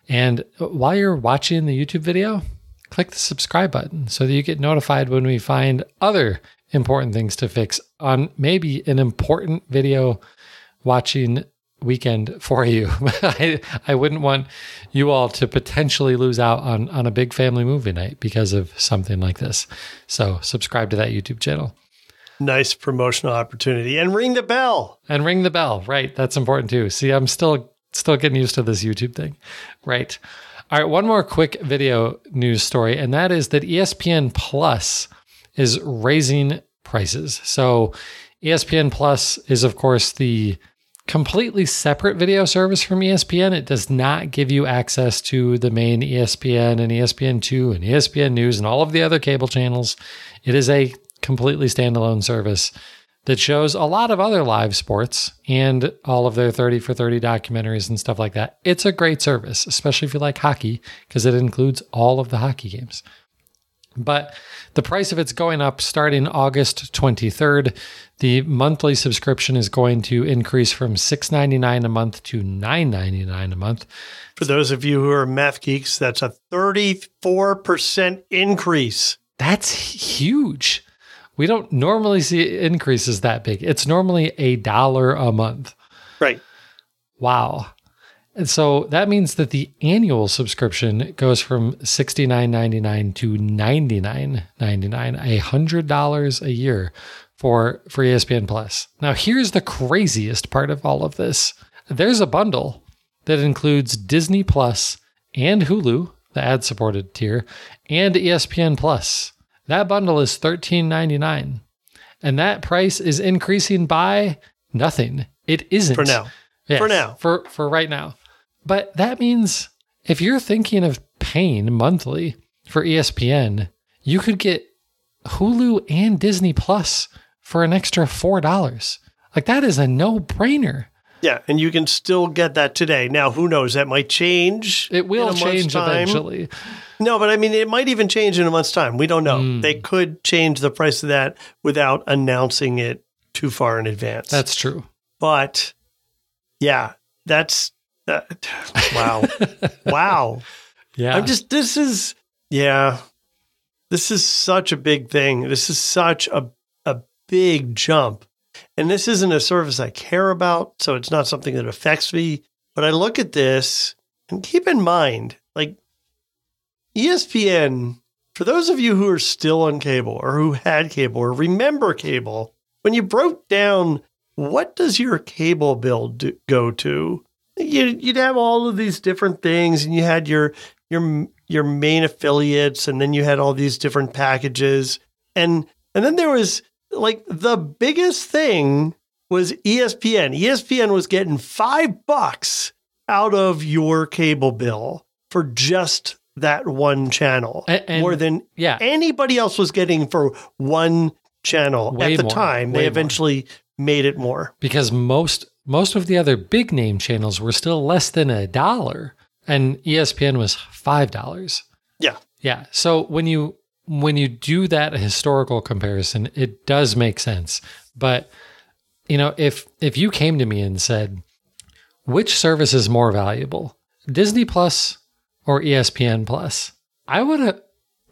Speaker 1: And while you're watching the YouTube video, click the subscribe button so that you get notified when we find other important things to fix on maybe an important video watching weekend for you. I, I wouldn't want you all to potentially lose out on, on a big family movie night because of something like this. So subscribe to that YouTube channel
Speaker 2: nice promotional opportunity. And ring the bell.
Speaker 1: and ring the bell. Right. That's important too. See, I'm still still getting used to this YouTube thing. Right. All right, one more quick video news story, and that is that ESPN Plus is raising prices. So, ESPN Plus is, of course, the completely separate video service from ESPN. It does not give you access to the main ESPN and ESPN2 and ESPN News and all of the other cable channels. It is a completely standalone service that shows a lot of other live sports and all of their 30 for 30 documentaries and stuff like that. It's a great service, especially if you like hockey, because it includes all of the hockey games. But the price of it's going up starting August 23rd. The monthly subscription is going to increase from $6.99 a month to $9.99 a month.
Speaker 2: For those of you who are math geeks, that's a 34% increase.
Speaker 1: That's huge. We don't normally see increases that big. It's normally a dollar a month.
Speaker 2: Right.
Speaker 1: Wow. And so that means that the annual subscription goes from $69.99 to $99.99, $100 a year for, for E ESPN Plus. Now, here's the craziest part of all of this there's a bundle that includes Disney Plus and Hulu, the ad supported tier, and ESPN Plus. That bundle is $13.99. And that price is increasing by nothing. It isn't.
Speaker 2: For now.
Speaker 1: Yes,
Speaker 2: For now.
Speaker 1: For for right now. But that means if you're thinking of paying monthly for ESPN, you could get Hulu and Disney Plus for an extra $4. Like that is a no-brainer.
Speaker 2: Yeah. And you can still get that today. Now, who knows? That might change.
Speaker 1: It will change eventually.
Speaker 2: No, but I mean, it might even change in a month's time. We don't know.
Speaker 1: Hmm.
Speaker 2: They could change the price of that without announcing it too far in advance.
Speaker 1: That's true.
Speaker 2: but yeah, that's uh, wow, wow.
Speaker 1: Yeah.
Speaker 2: I'm just this is yeah, this is such a big thing. This is such a a big jump, and this isn't a service I care about, so it's not something that affects me. But I look at this and keep in mind, like ESPN. For those of you who are still on cable or who had cable or remember cable, when you broke down what does your cable bill do, go to? You, you'd have all of these different things, and you had your your your main affiliates, and then you had all these different packages, and and then there was like the biggest thing was ESPN. ESPN was getting five bucks out of your cable bill for just that one channel,
Speaker 1: A- and-
Speaker 2: more than
Speaker 1: yeah.
Speaker 2: anybody else was getting for one channel
Speaker 1: Way
Speaker 2: at the
Speaker 1: more.
Speaker 2: time. They
Speaker 1: more.
Speaker 2: eventually made it more.
Speaker 1: because most most of the other big name channels were still less than a dollar and ESPN was five dollars.
Speaker 2: Yeah.
Speaker 1: Yeah. So when you when you do that historical comparison, it does make sense. But you know, if if you came to me and said, which service is more valuable, Disney Plus or ESPN Plus, I would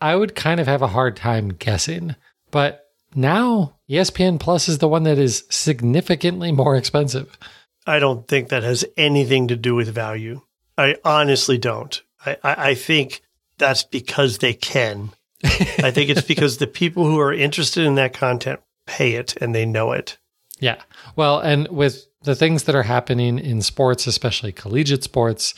Speaker 1: I would kind of have a hard time guessing. But now ESPN Plus is the one that is significantly more expensive.
Speaker 2: I don't think that has anything to do with value. I honestly don't. I, I, I think that's because they can. I think it's because the people who are interested in that content pay it and they know it.
Speaker 1: Yeah. Well, and with the things that are happening in sports, especially collegiate sports,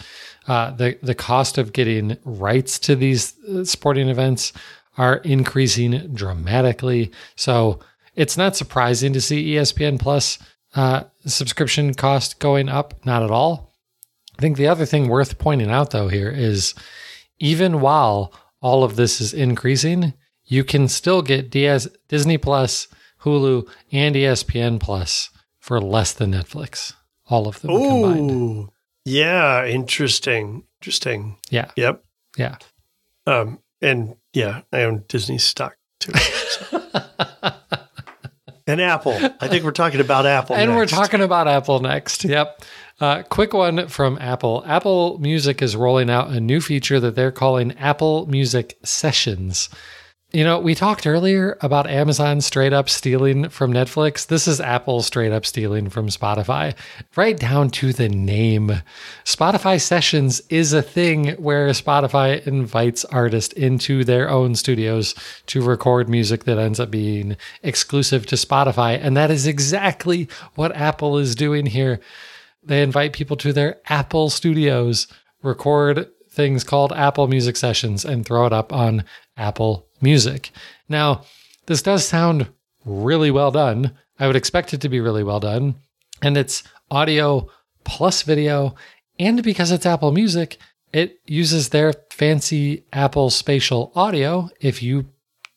Speaker 1: uh, the the cost of getting rights to these uh, sporting events are increasing dramatically. So it's not surprising to see ESPN Plus uh, subscription cost going up. Not at all. I think the other thing worth pointing out though here is even while all of this is increasing, you can still get DS, Disney Plus, Hulu, and ESPN Plus for less than Netflix. All of them combined.
Speaker 2: Ooh, yeah, interesting, interesting.
Speaker 1: Yeah.
Speaker 2: Yep.
Speaker 1: Yeah.
Speaker 2: Um, and yeah, I own Disney stock too. so. and Apple. I think we're talking about Apple.
Speaker 1: and we're talking about Apple next. Yep. Uh, quick one from Apple. Apple Music is rolling out a new feature that they're calling Apple Music Sessions. You know, we talked earlier about Amazon straight up stealing from Netflix. This is Apple straight up stealing from Spotify, right down to the name. Spotify Sessions is a thing where Spotify invites artists into their own studios to record music that ends up being exclusive to Spotify. And that is exactly what Apple is doing here. They invite people to their Apple studios, record things called Apple Music Sessions, and throw it up on Apple Music. Now, this does sound really well done. I would expect it to be really well done. And it's audio plus video. And because it's Apple Music, it uses their fancy Apple spatial audio. If you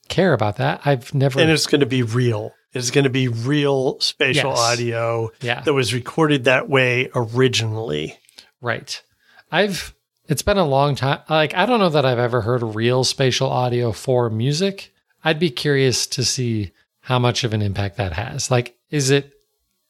Speaker 1: care about that, I've never.
Speaker 2: and it's going to be real. It's going to be real spatial
Speaker 1: Yes.
Speaker 2: audio
Speaker 1: yeah.
Speaker 2: that was recorded that way originally.
Speaker 1: Right. I've it's been a long time. Like I don't know that I've ever heard real spatial audio for music. I'd be curious to see how much of an impact that has. Like is it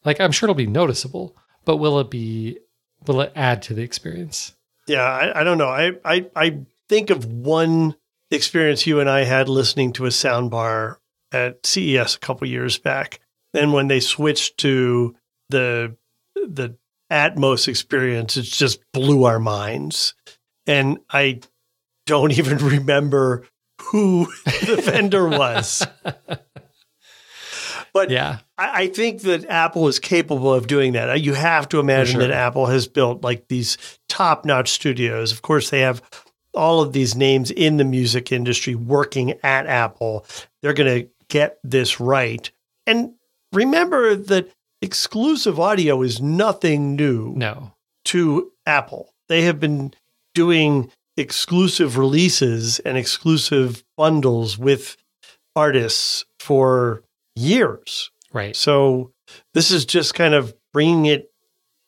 Speaker 1: like I'm sure it'll be noticeable, but will it be will it add to the experience?
Speaker 2: Yeah, I, I don't know. I, I I think of one experience you and I had listening to a soundbar at CES a couple years back. And when they switched to the the Atmos experience, it just blew our minds. And I don't even remember who the vendor was. But
Speaker 1: Yeah.
Speaker 2: I, I think that Apple is capable of doing that. You have to imagine
Speaker 1: sure.
Speaker 2: that Apple has built like these top notch studios. Of course, they have all of these names in the music industry working at Apple. They're going to get this right. And remember that exclusive audio is nothing new
Speaker 1: No.
Speaker 2: to Apple. They have been doing exclusive releases and exclusive bundles with artists for years.
Speaker 1: Right.
Speaker 2: So this is just kind of bringing it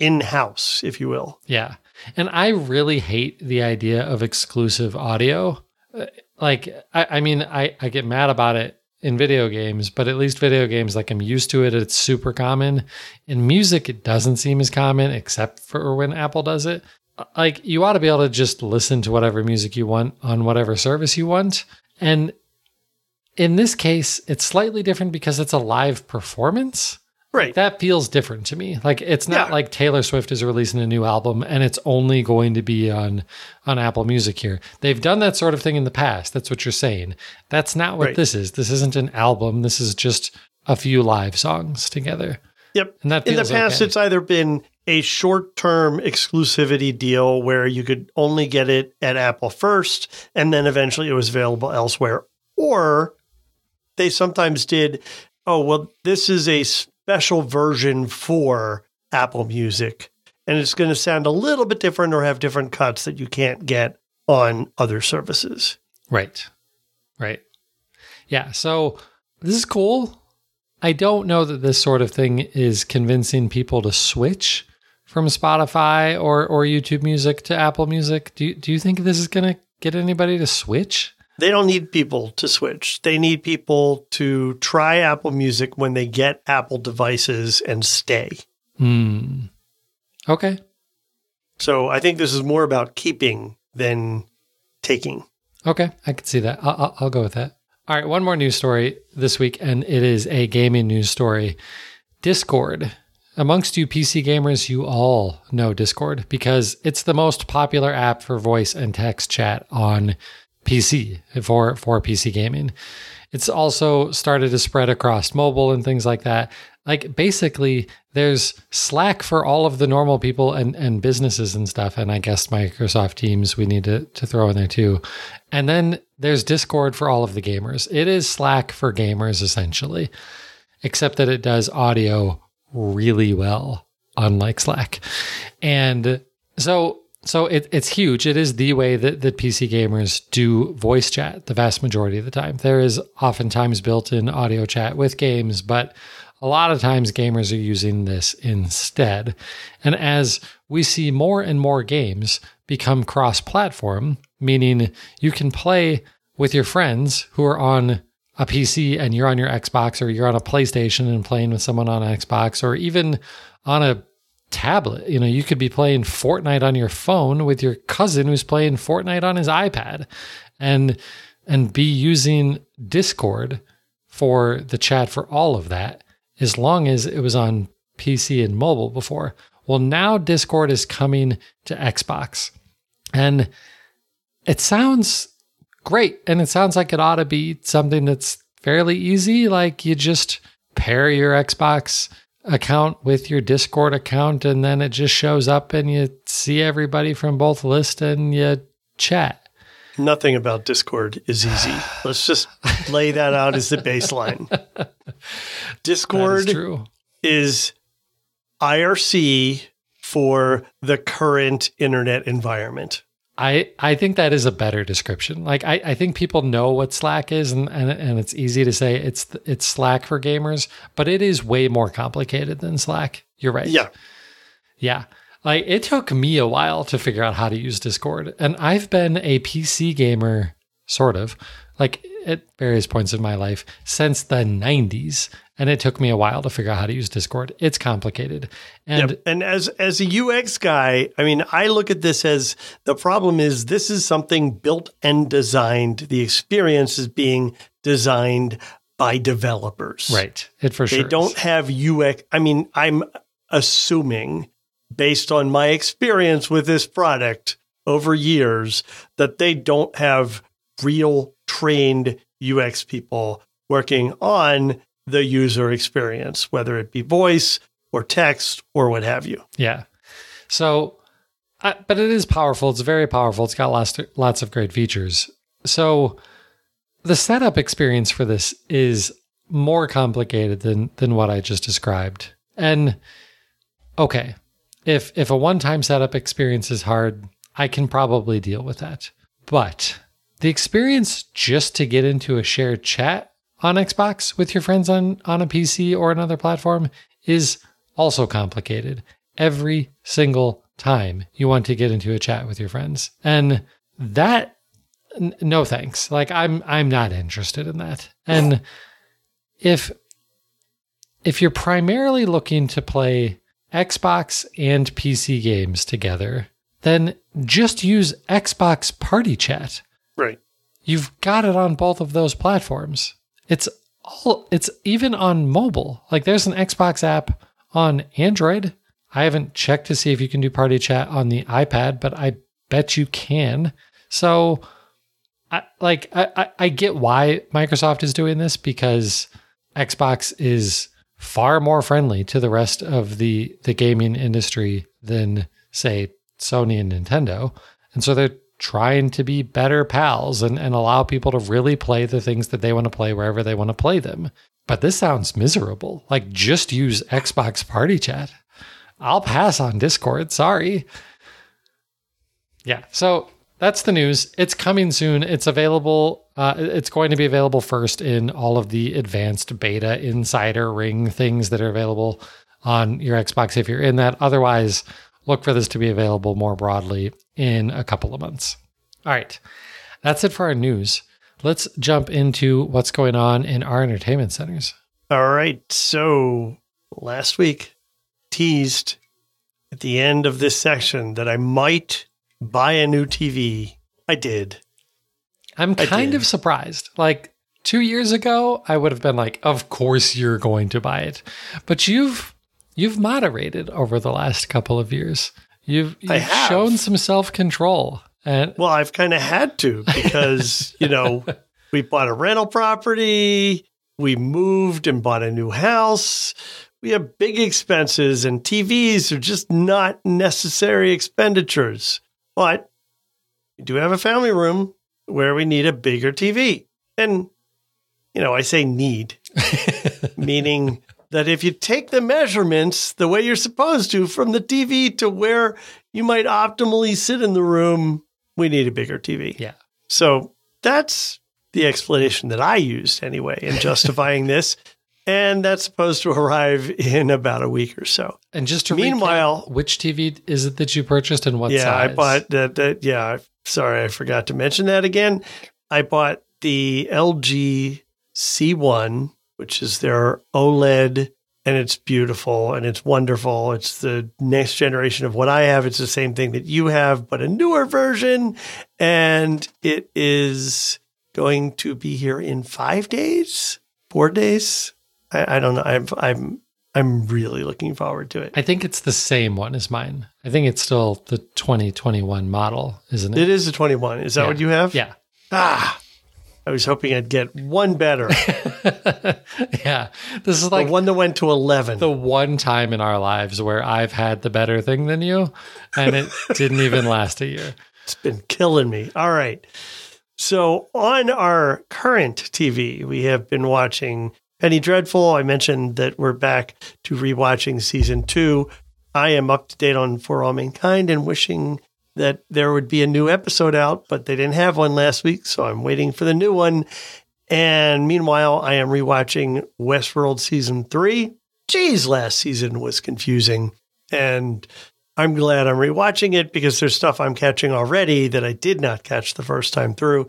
Speaker 2: in house, if you will.
Speaker 1: Yeah. And I really hate the idea of exclusive audio. Uh, Like, I, I mean, I, I get mad about it in video games, but at least video games, like I'm used to it. It's super common. In music, it doesn't seem as common, except for when Apple does it. Like, you ought to be able to just listen to whatever music you want on whatever service you want. And in this case, it's slightly different because it's a live performance
Speaker 2: Right.
Speaker 1: that feels different to me. Like it's not
Speaker 2: Yeah.
Speaker 1: like Taylor Swift is releasing a new album and it's only going to be on on Apple Music here. They've done that sort of thing in the past. That's what you're saying. That's not what
Speaker 2: Right.
Speaker 1: this is. This isn't an album. This is just a few live songs together.
Speaker 2: Yep.
Speaker 1: And that
Speaker 2: In the past,
Speaker 1: okay.
Speaker 2: it's either been a short term exclusivity deal where you could only get it at Apple first, and then eventually it was available elsewhere. Or they sometimes did, oh, well, this is a special version for Apple Music, and it's going to sound a little bit different or have different cuts that you can't get on other services.
Speaker 1: Right. Right. Yeah. So this is cool. I don't know that this sort of thing is convincing people to switch from Spotify or, or YouTube Music to Apple Music. Do you, do you think this is going to get anybody to switch?
Speaker 2: They don't need people to switch. They need people to try Apple Music when they get Apple devices and stay.
Speaker 1: Hmm. Okay.
Speaker 2: So I think this is more about keeping than taking.
Speaker 1: Okay. I can see that. I'll, I'll, I'll go with that. All right. One more news story this week, and it is a gaming news story. Discord amongst you PC gamers, you all know Discord because it's the most popular app for voice and text chat on PC for, for PC gaming. It's also started to spread across mobile and things like that. Like basically, there's Slack for all of the normal people and, and businesses and stuff. And I guess Microsoft Teams we need to, to throw in there too. And then there's Discord for all of the gamers. It is Slack for gamers essentially, except that it does audio really well, unlike Slack. And so so it, it's huge. It is the way that, that PC gamers do voice chat the vast majority of the time. There is oftentimes built in audio chat with games, but a lot of times gamers are using this instead. And as we see more and more games become cross platform, meaning you can play with your friends who are on a PC and you're on your Xbox or you're on a PlayStation and playing with someone on Xbox or even on a tablet. You know, you could be playing Fortnite on your phone with your cousin who's playing Fortnite on his iPad and and be using Discord for the chat for all of that as long as it was on PC and mobile before. Well, now Discord is coming to Xbox. And it sounds great and it sounds like it ought to be something that's fairly easy like you just pair your Xbox account with your Discord account, and then it just shows up and you see everybody from both lists and you chat.
Speaker 2: Nothing about Discord is easy. Let's just lay that out as the baseline. Discord is, is IRC for the current internet environment.
Speaker 1: I, I think that is a better description. Like I, I think people know what Slack is and, and, and it's easy to say it's it's Slack for gamers, but it is way more complicated than Slack. You're right.
Speaker 2: Yeah.
Speaker 1: Yeah. Like it took me a while to figure out how to use Discord. And I've been a PC gamer sort of like at various points in my life since the 90s and it took me a while to figure out how to use Discord. It's complicated. And yep.
Speaker 2: and as as a UX guy, I mean, I look at this as the problem is this is something built and designed. The experience is being designed by developers.
Speaker 1: Right. It for
Speaker 2: sure.
Speaker 1: They
Speaker 2: don't
Speaker 1: is.
Speaker 2: have UX. I mean, I'm assuming based on my experience with this product over years that they don't have real trained UX people working on the user experience, whether it be voice or text or what have you.
Speaker 1: Yeah. So, uh, but it is powerful. It's very powerful. It's got lots, lots of great features. So, the setup experience for this is more complicated than than what I just described. And okay, if if a one-time setup experience is hard, I can probably deal with that. But the experience just to get into a shared chat on Xbox with your friends on, on a PC or another platform is also complicated every single time you want to get into a chat with your friends. And that n- no thanks. Like I'm I'm not interested in that. And if if you're primarily looking to play Xbox and PC games together, then just use Xbox Party Chat.
Speaker 2: Right.
Speaker 1: You've got it on both of those platforms. It's all it's even on mobile. Like there's an Xbox app on Android. I haven't checked to see if you can do party chat on the iPad, but I bet you can. So I like I, I get why Microsoft is doing this because Xbox is far more friendly to the rest of the the gaming industry than say Sony and Nintendo. And so they're trying to be better pals and, and allow people to really play the things that they want to play wherever they want to play them. But this sounds miserable. Like, just use Xbox Party Chat. I'll pass on Discord. Sorry. Yeah. So that's the news. It's coming soon. It's available. Uh, it's going to be available first in all of the advanced beta insider ring things that are available on your Xbox if you're in that. Otherwise, look for this to be available more broadly in a couple of months. All right, that's it for our news. Let's jump into what's going on in our entertainment centers.
Speaker 2: All right. So last week, teased at the end of this section that I might buy a new TV. I did.
Speaker 1: I'm kind of surprised. Like two years ago, I would have been like, of course you're going to buy it. But you've you've moderated over the last couple of years. You've, you've shown some self control. And
Speaker 2: Well, I've kind of had to because, you know, we bought a rental property, we moved and bought a new house. We have big expenses, and TVs are just not necessary expenditures. But we do have a family room where we need a bigger TV. And, you know, I say need, meaning that if you take the measurements the way you're supposed to from the TV to where you might optimally sit in the room, we need a bigger TV.
Speaker 1: Yeah.
Speaker 2: So that's the explanation that I used anyway in justifying this. And that's supposed to arrive in about a week or so.
Speaker 1: and just to
Speaker 2: Meanwhile-
Speaker 1: recap, which TV is it that you purchased and what
Speaker 2: yeah,
Speaker 1: size?
Speaker 2: I bought that. that yeah, sorry, I forgot to mention that again. I bought the LG C1, which is their OLED, and it's beautiful and it's wonderful. It's the next generation of what I have. It's the same thing that you have, but a newer version, and it is going to be here in five days, four days. I, I don't know. I'm I'm I'm really looking forward to it.
Speaker 1: I think it's the same one as mine. I think it's still the 2021 model, isn't it?
Speaker 2: It is a 21. Is that
Speaker 1: Yeah.
Speaker 2: what you have?
Speaker 1: Yeah.
Speaker 2: Ah, I was hoping I'd get one better.
Speaker 1: yeah. This is
Speaker 2: the
Speaker 1: like
Speaker 2: one that went to 11.
Speaker 1: the one time in our lives where I've had the better thing than you, and it didn't even last a year.
Speaker 2: It's been killing me. All right. So on our current TV, we have been watching Penny Dreadful. I mentioned that we're back to rewatching season two. I am up to date on For All Mankind and wishing that there would be a new episode out, but they didn't have one last week, so I'm waiting for the new one. And meanwhile, I am rewatching Westworld season three. Geez, last season was confusing. And I'm glad I'm rewatching it because there's stuff I'm catching already that I did not catch the first time through.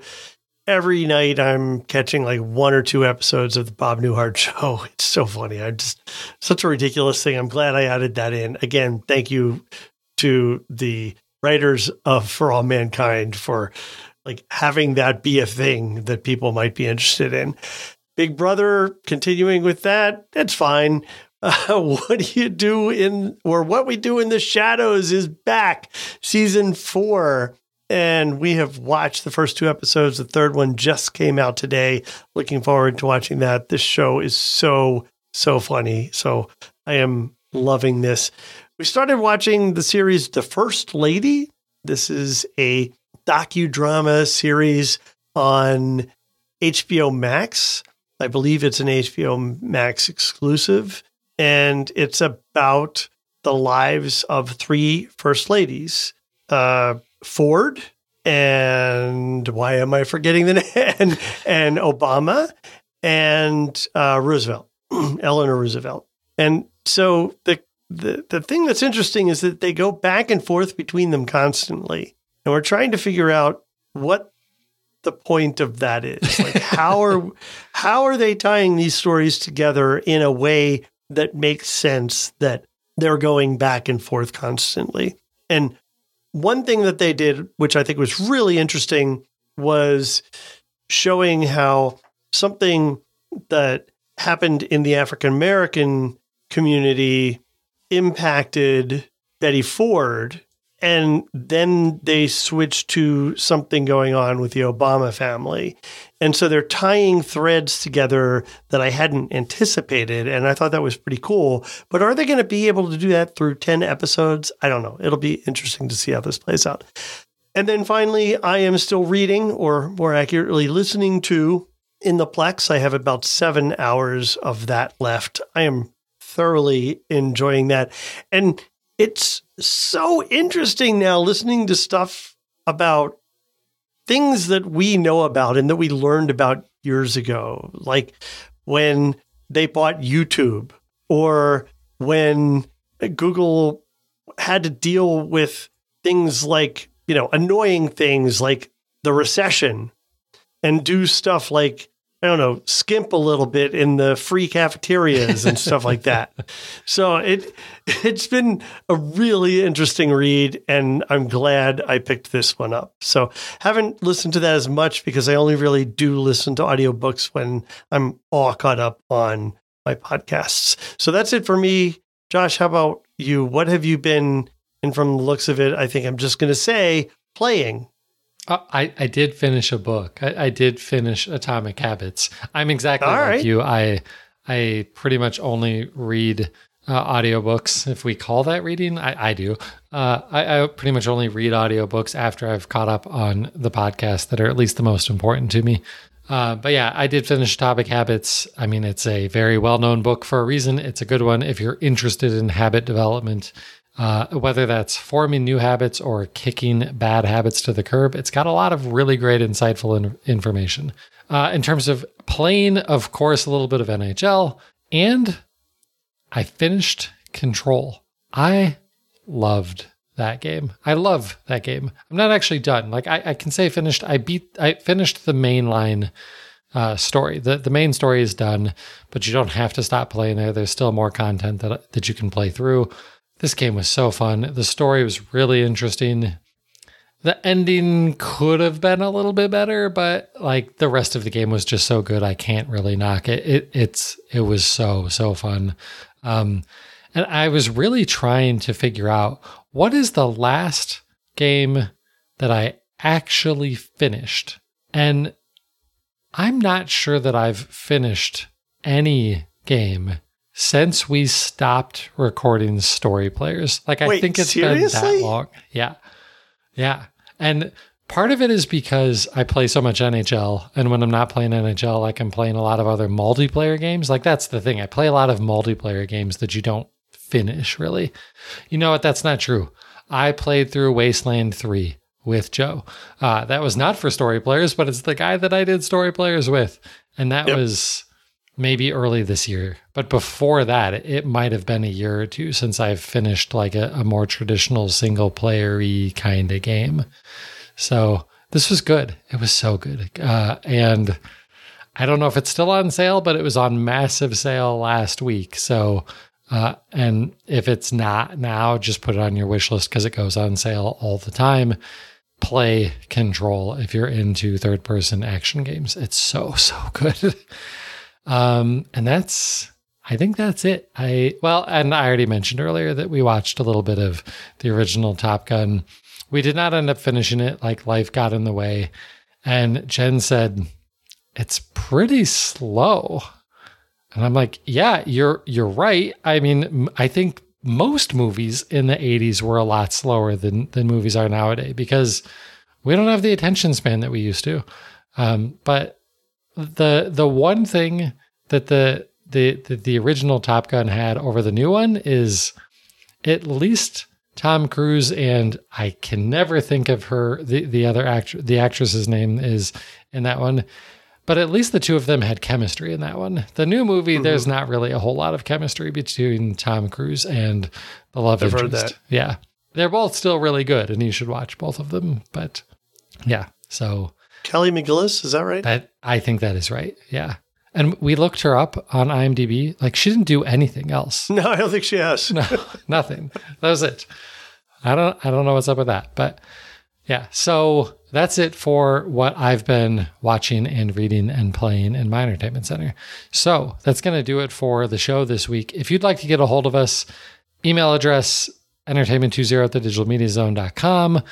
Speaker 2: Every night I'm catching like one or two episodes of the Bob Newhart show. It's so funny. I just such a ridiculous thing. I'm glad I added that in. Again, thank you to the writers of For All Mankind for like having that be a thing that people might be interested in. Big Brother continuing with that, that's fine. Uh, what do you do in, or what we do in the shadows is back, season four. And we have watched the first two episodes. The third one just came out today. Looking forward to watching that. This show is so, so funny. So I am loving this. We started watching the series The First Lady. This is a docudrama series on HBO Max. I believe it's an HBO Max exclusive. And it's about the lives of three first ladies uh, Ford, and why am I forgetting the name? And, and Obama and uh, Roosevelt, Eleanor Roosevelt. And so the, the the thing that's interesting is that they go back and forth between them constantly, and we're trying to figure out what the point of that is. Like how are how are they tying these stories together in a way that makes sense that they're going back and forth constantly? And one thing that they did, which I think was really interesting, was showing how something that happened in the African American community impacted Betty Ford. And then they switched to something going on with the Obama family. And so they're tying threads together that I hadn't anticipated. And I thought that was pretty cool. But are they going to be able to do that through 10 episodes? I don't know. It'll be interesting to see how this plays out. And then finally, I am still reading, or more accurately, listening to In the Plex. I have about seven hours of that left. I am thoroughly enjoying that. And it's so interesting now listening to stuff about things that we know about and that we learned about years ago, like when they bought YouTube or when Google had to deal with things like, you know, annoying things like the recession and do stuff like I don't know, skimp a little bit in the free cafeterias and stuff like that. So it it's been a really interesting read and I'm glad I picked this one up. So haven't listened to that as much because I only really do listen to audiobooks when I'm all caught up on my podcasts. So that's it for me Josh, how about you? What have you been, and from the looks of it, I think I'm just going to say playing.
Speaker 1: Uh, I, I did finish a book. I, I did finish Atomic Habits. I'm exactly
Speaker 2: All
Speaker 1: like
Speaker 2: right.
Speaker 1: you. I I pretty much only read uh, audiobooks, if we call that reading. I, I do. Uh, I, I pretty much only read audiobooks after I've caught up on the podcasts that are at least the most important to me. Uh, but yeah, I did finish Atomic Habits. I mean, it's a very well known book for a reason. It's a good one if you're interested in habit development. Uh, whether that's forming new habits or kicking bad habits to the curb, it's got a lot of really great, insightful in- information. Uh, in terms of playing, of course, a little bit of NHL, and I finished Control. I loved that game. I love that game. I'm not actually done. Like I, I can say finished. I beat. I finished the main line uh, story. The the main story is done, but you don't have to stop playing there. There's still more content that that you can play through. This game was so fun. The story was really interesting. The ending could have been a little bit better, but like the rest of the game was just so good, I can't really knock it. It it's it was so so fun, um, and I was really trying to figure out what is the last game that I actually finished, and I'm not sure that I've finished any game since we stopped recording story players. Like I think it's been that long. Yeah. Yeah. And part of it is because I play so much NHL. And when I'm not playing NHL, like I'm playing a lot of other multiplayer games. Like that's the thing. I play a lot of multiplayer games that you don't finish really. You know what? That's not true. I played through Wasteland 3 with Joe. Uh, that was not for story players, but it's the guy that I did story players with. And that
Speaker 2: Yep.
Speaker 1: was maybe early this year. But before that, it, might have been a year or two since I've finished like a, a more traditional single player y kind of game. So this was good. It was so good. Uh, and I don't know if it's still on sale, but it was on massive sale last week. So, uh, and if it's not now, just put it on your wish list because it goes on sale all the time. Play Control if you're into third person action games. It's so, so good. Um, and that's, I think that's it. I, well, and I already mentioned earlier that we watched a little bit of the original Top Gun. We did not end up finishing it, like life got in the way. And Jen said, it's pretty slow. And I'm like, yeah, you're you're right. I mean, I think most movies in the 80s were a lot slower than than movies are nowadays because we don't have the attention span that we used to. Um, but the the one thing that the, the the the original Top Gun had over the new one is at least Tom Cruise and I can never think of her the the other actor the actress's name is in that one. But at least the two of them had chemistry in that one. The new movie, mm-hmm. there's not really a whole lot of chemistry between Tom Cruise and the love
Speaker 2: I've heard
Speaker 1: interest.
Speaker 2: that.
Speaker 1: Yeah. They're both still really good and you should watch both of them. But yeah. So
Speaker 2: Kelly McGillis, is that right?
Speaker 1: that I think that is right. Yeah. And we looked her up on IMDb. Like she didn't do anything else.
Speaker 2: No, I don't think she has.
Speaker 1: No, nothing. That was it. I don't I don't know what's up with that. But yeah, so that's it for what I've been watching and reading and playing in my entertainment center. So that's going to do it for the show this week. If you'd like to get a hold of us, email address entertainment20 at the thedigitalmediazone.com.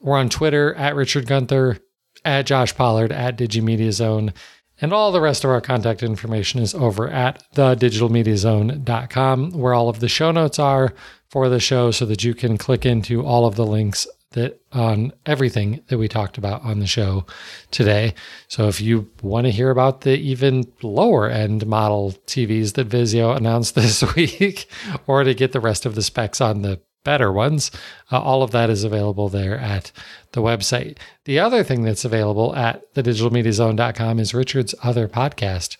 Speaker 1: We're on Twitter at Richard Gunther, at Josh Pollard, at DigiMediaZone. And all the rest of our contact information is over at thedigitalmediazone.com, where all of the show notes are for the show so that you can click into all of the links that on everything that we talked about on the show today. So if you want to hear about the even lower end model TVs that Vizio announced this week, or to get the rest of the specs on the better ones, uh, all of that is available there at the website. The other thing that's available at thedigitalmediazone.com is Richard's other podcast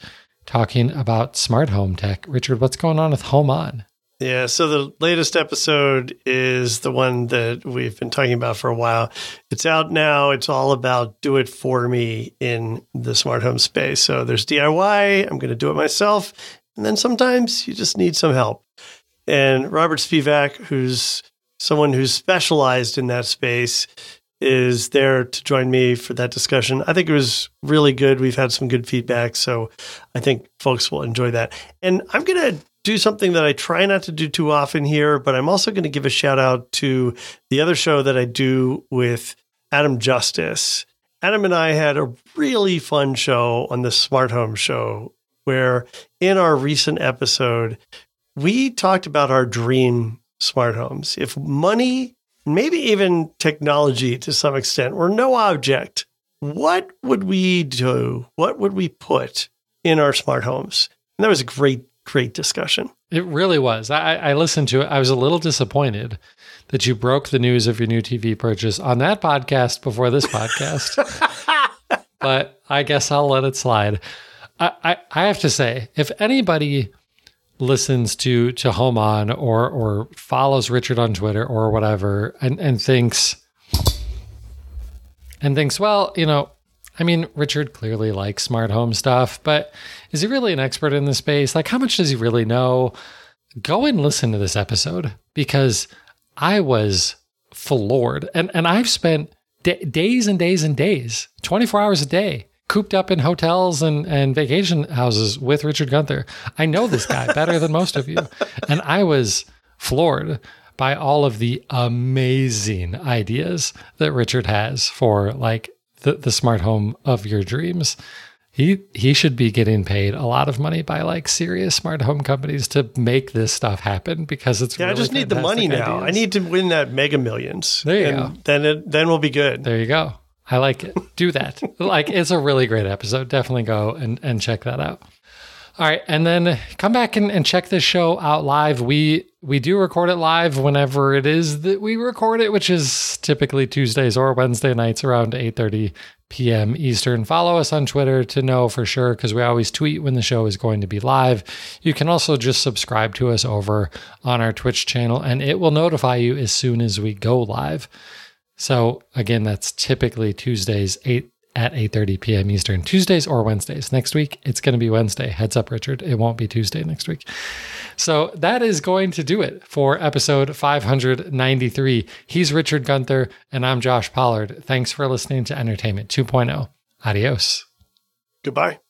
Speaker 1: talking about smart home tech. Richard, what's going on with Home On?
Speaker 2: Yeah, so the latest episode is the one that we've been talking about for a while. It's out now. It's all about do it for me in the smart home space. So there's DIY, I'm going to do it myself, and then sometimes you just need some help. And Robert Spivak, who's someone who's specialized in that space, is there to join me for that discussion. I think it was really good. We've had some good feedback, so I think folks will enjoy that. And I'm going to do something that I try not to do too often here, but I'm also going to give a shout out to the other show that I do with Adam Justice. Adam and I had a really fun show on the Smart Home Show where in our recent episode, we talked about our dream smart homes. If money, maybe even technology to some extent, were no object, what would we do? What would we put in our smart homes? And that was a great, great discussion.
Speaker 1: It really was. I, I listened to it. I was a little disappointed that you broke the news of your new TV purchase on that podcast before this podcast. but I guess I'll let it slide. I, I, I have to say, if anybody listens to to Home On or or follows Richard on Twitter or whatever and, and thinks and thinks, well, you know, I mean, Richard clearly likes smart home stuff, but is he really an expert in the space? Like, how much does he really know? Go and listen to this episode because I was floored. And, and I've spent d- days and days and days, 24 hours a day, cooped up in hotels and, and vacation houses with Richard Gunther. I know this guy better than most of you. And I was floored by all of the amazing ideas that Richard has for like the, the smart home of your dreams. He he should be getting paid a lot of money by like serious smart home companies to make this stuff happen because it's
Speaker 2: yeah.
Speaker 1: Really
Speaker 2: I just need the money now. I need to win that Mega Millions.
Speaker 1: There you
Speaker 2: and
Speaker 1: go.
Speaker 2: Then it, then we'll be good.
Speaker 1: There you go. I like it. Do that. like it's a really great episode. Definitely go and and check that out. All right, and then come back and, and check this show out live. We we do record it live whenever it is that we record it, which is typically Tuesdays or Wednesday nights around 8:30 p.m. Eastern. Follow us on Twitter to know for sure because we always tweet when the show is going to be live. You can also just subscribe to us over on our Twitch channel and it will notify you as soon as we go live. So again, that's typically Tuesdays 8 at 8:30 p.m. Eastern. Tuesdays or Wednesdays. Next week it's going to be Wednesday. Heads up Richard, it won't be Tuesday next week. So that is going to do it for episode 593. He's Richard Gunther and I'm Josh Pollard. Thanks for listening to Entertainment 2.0. Adios.
Speaker 2: Goodbye.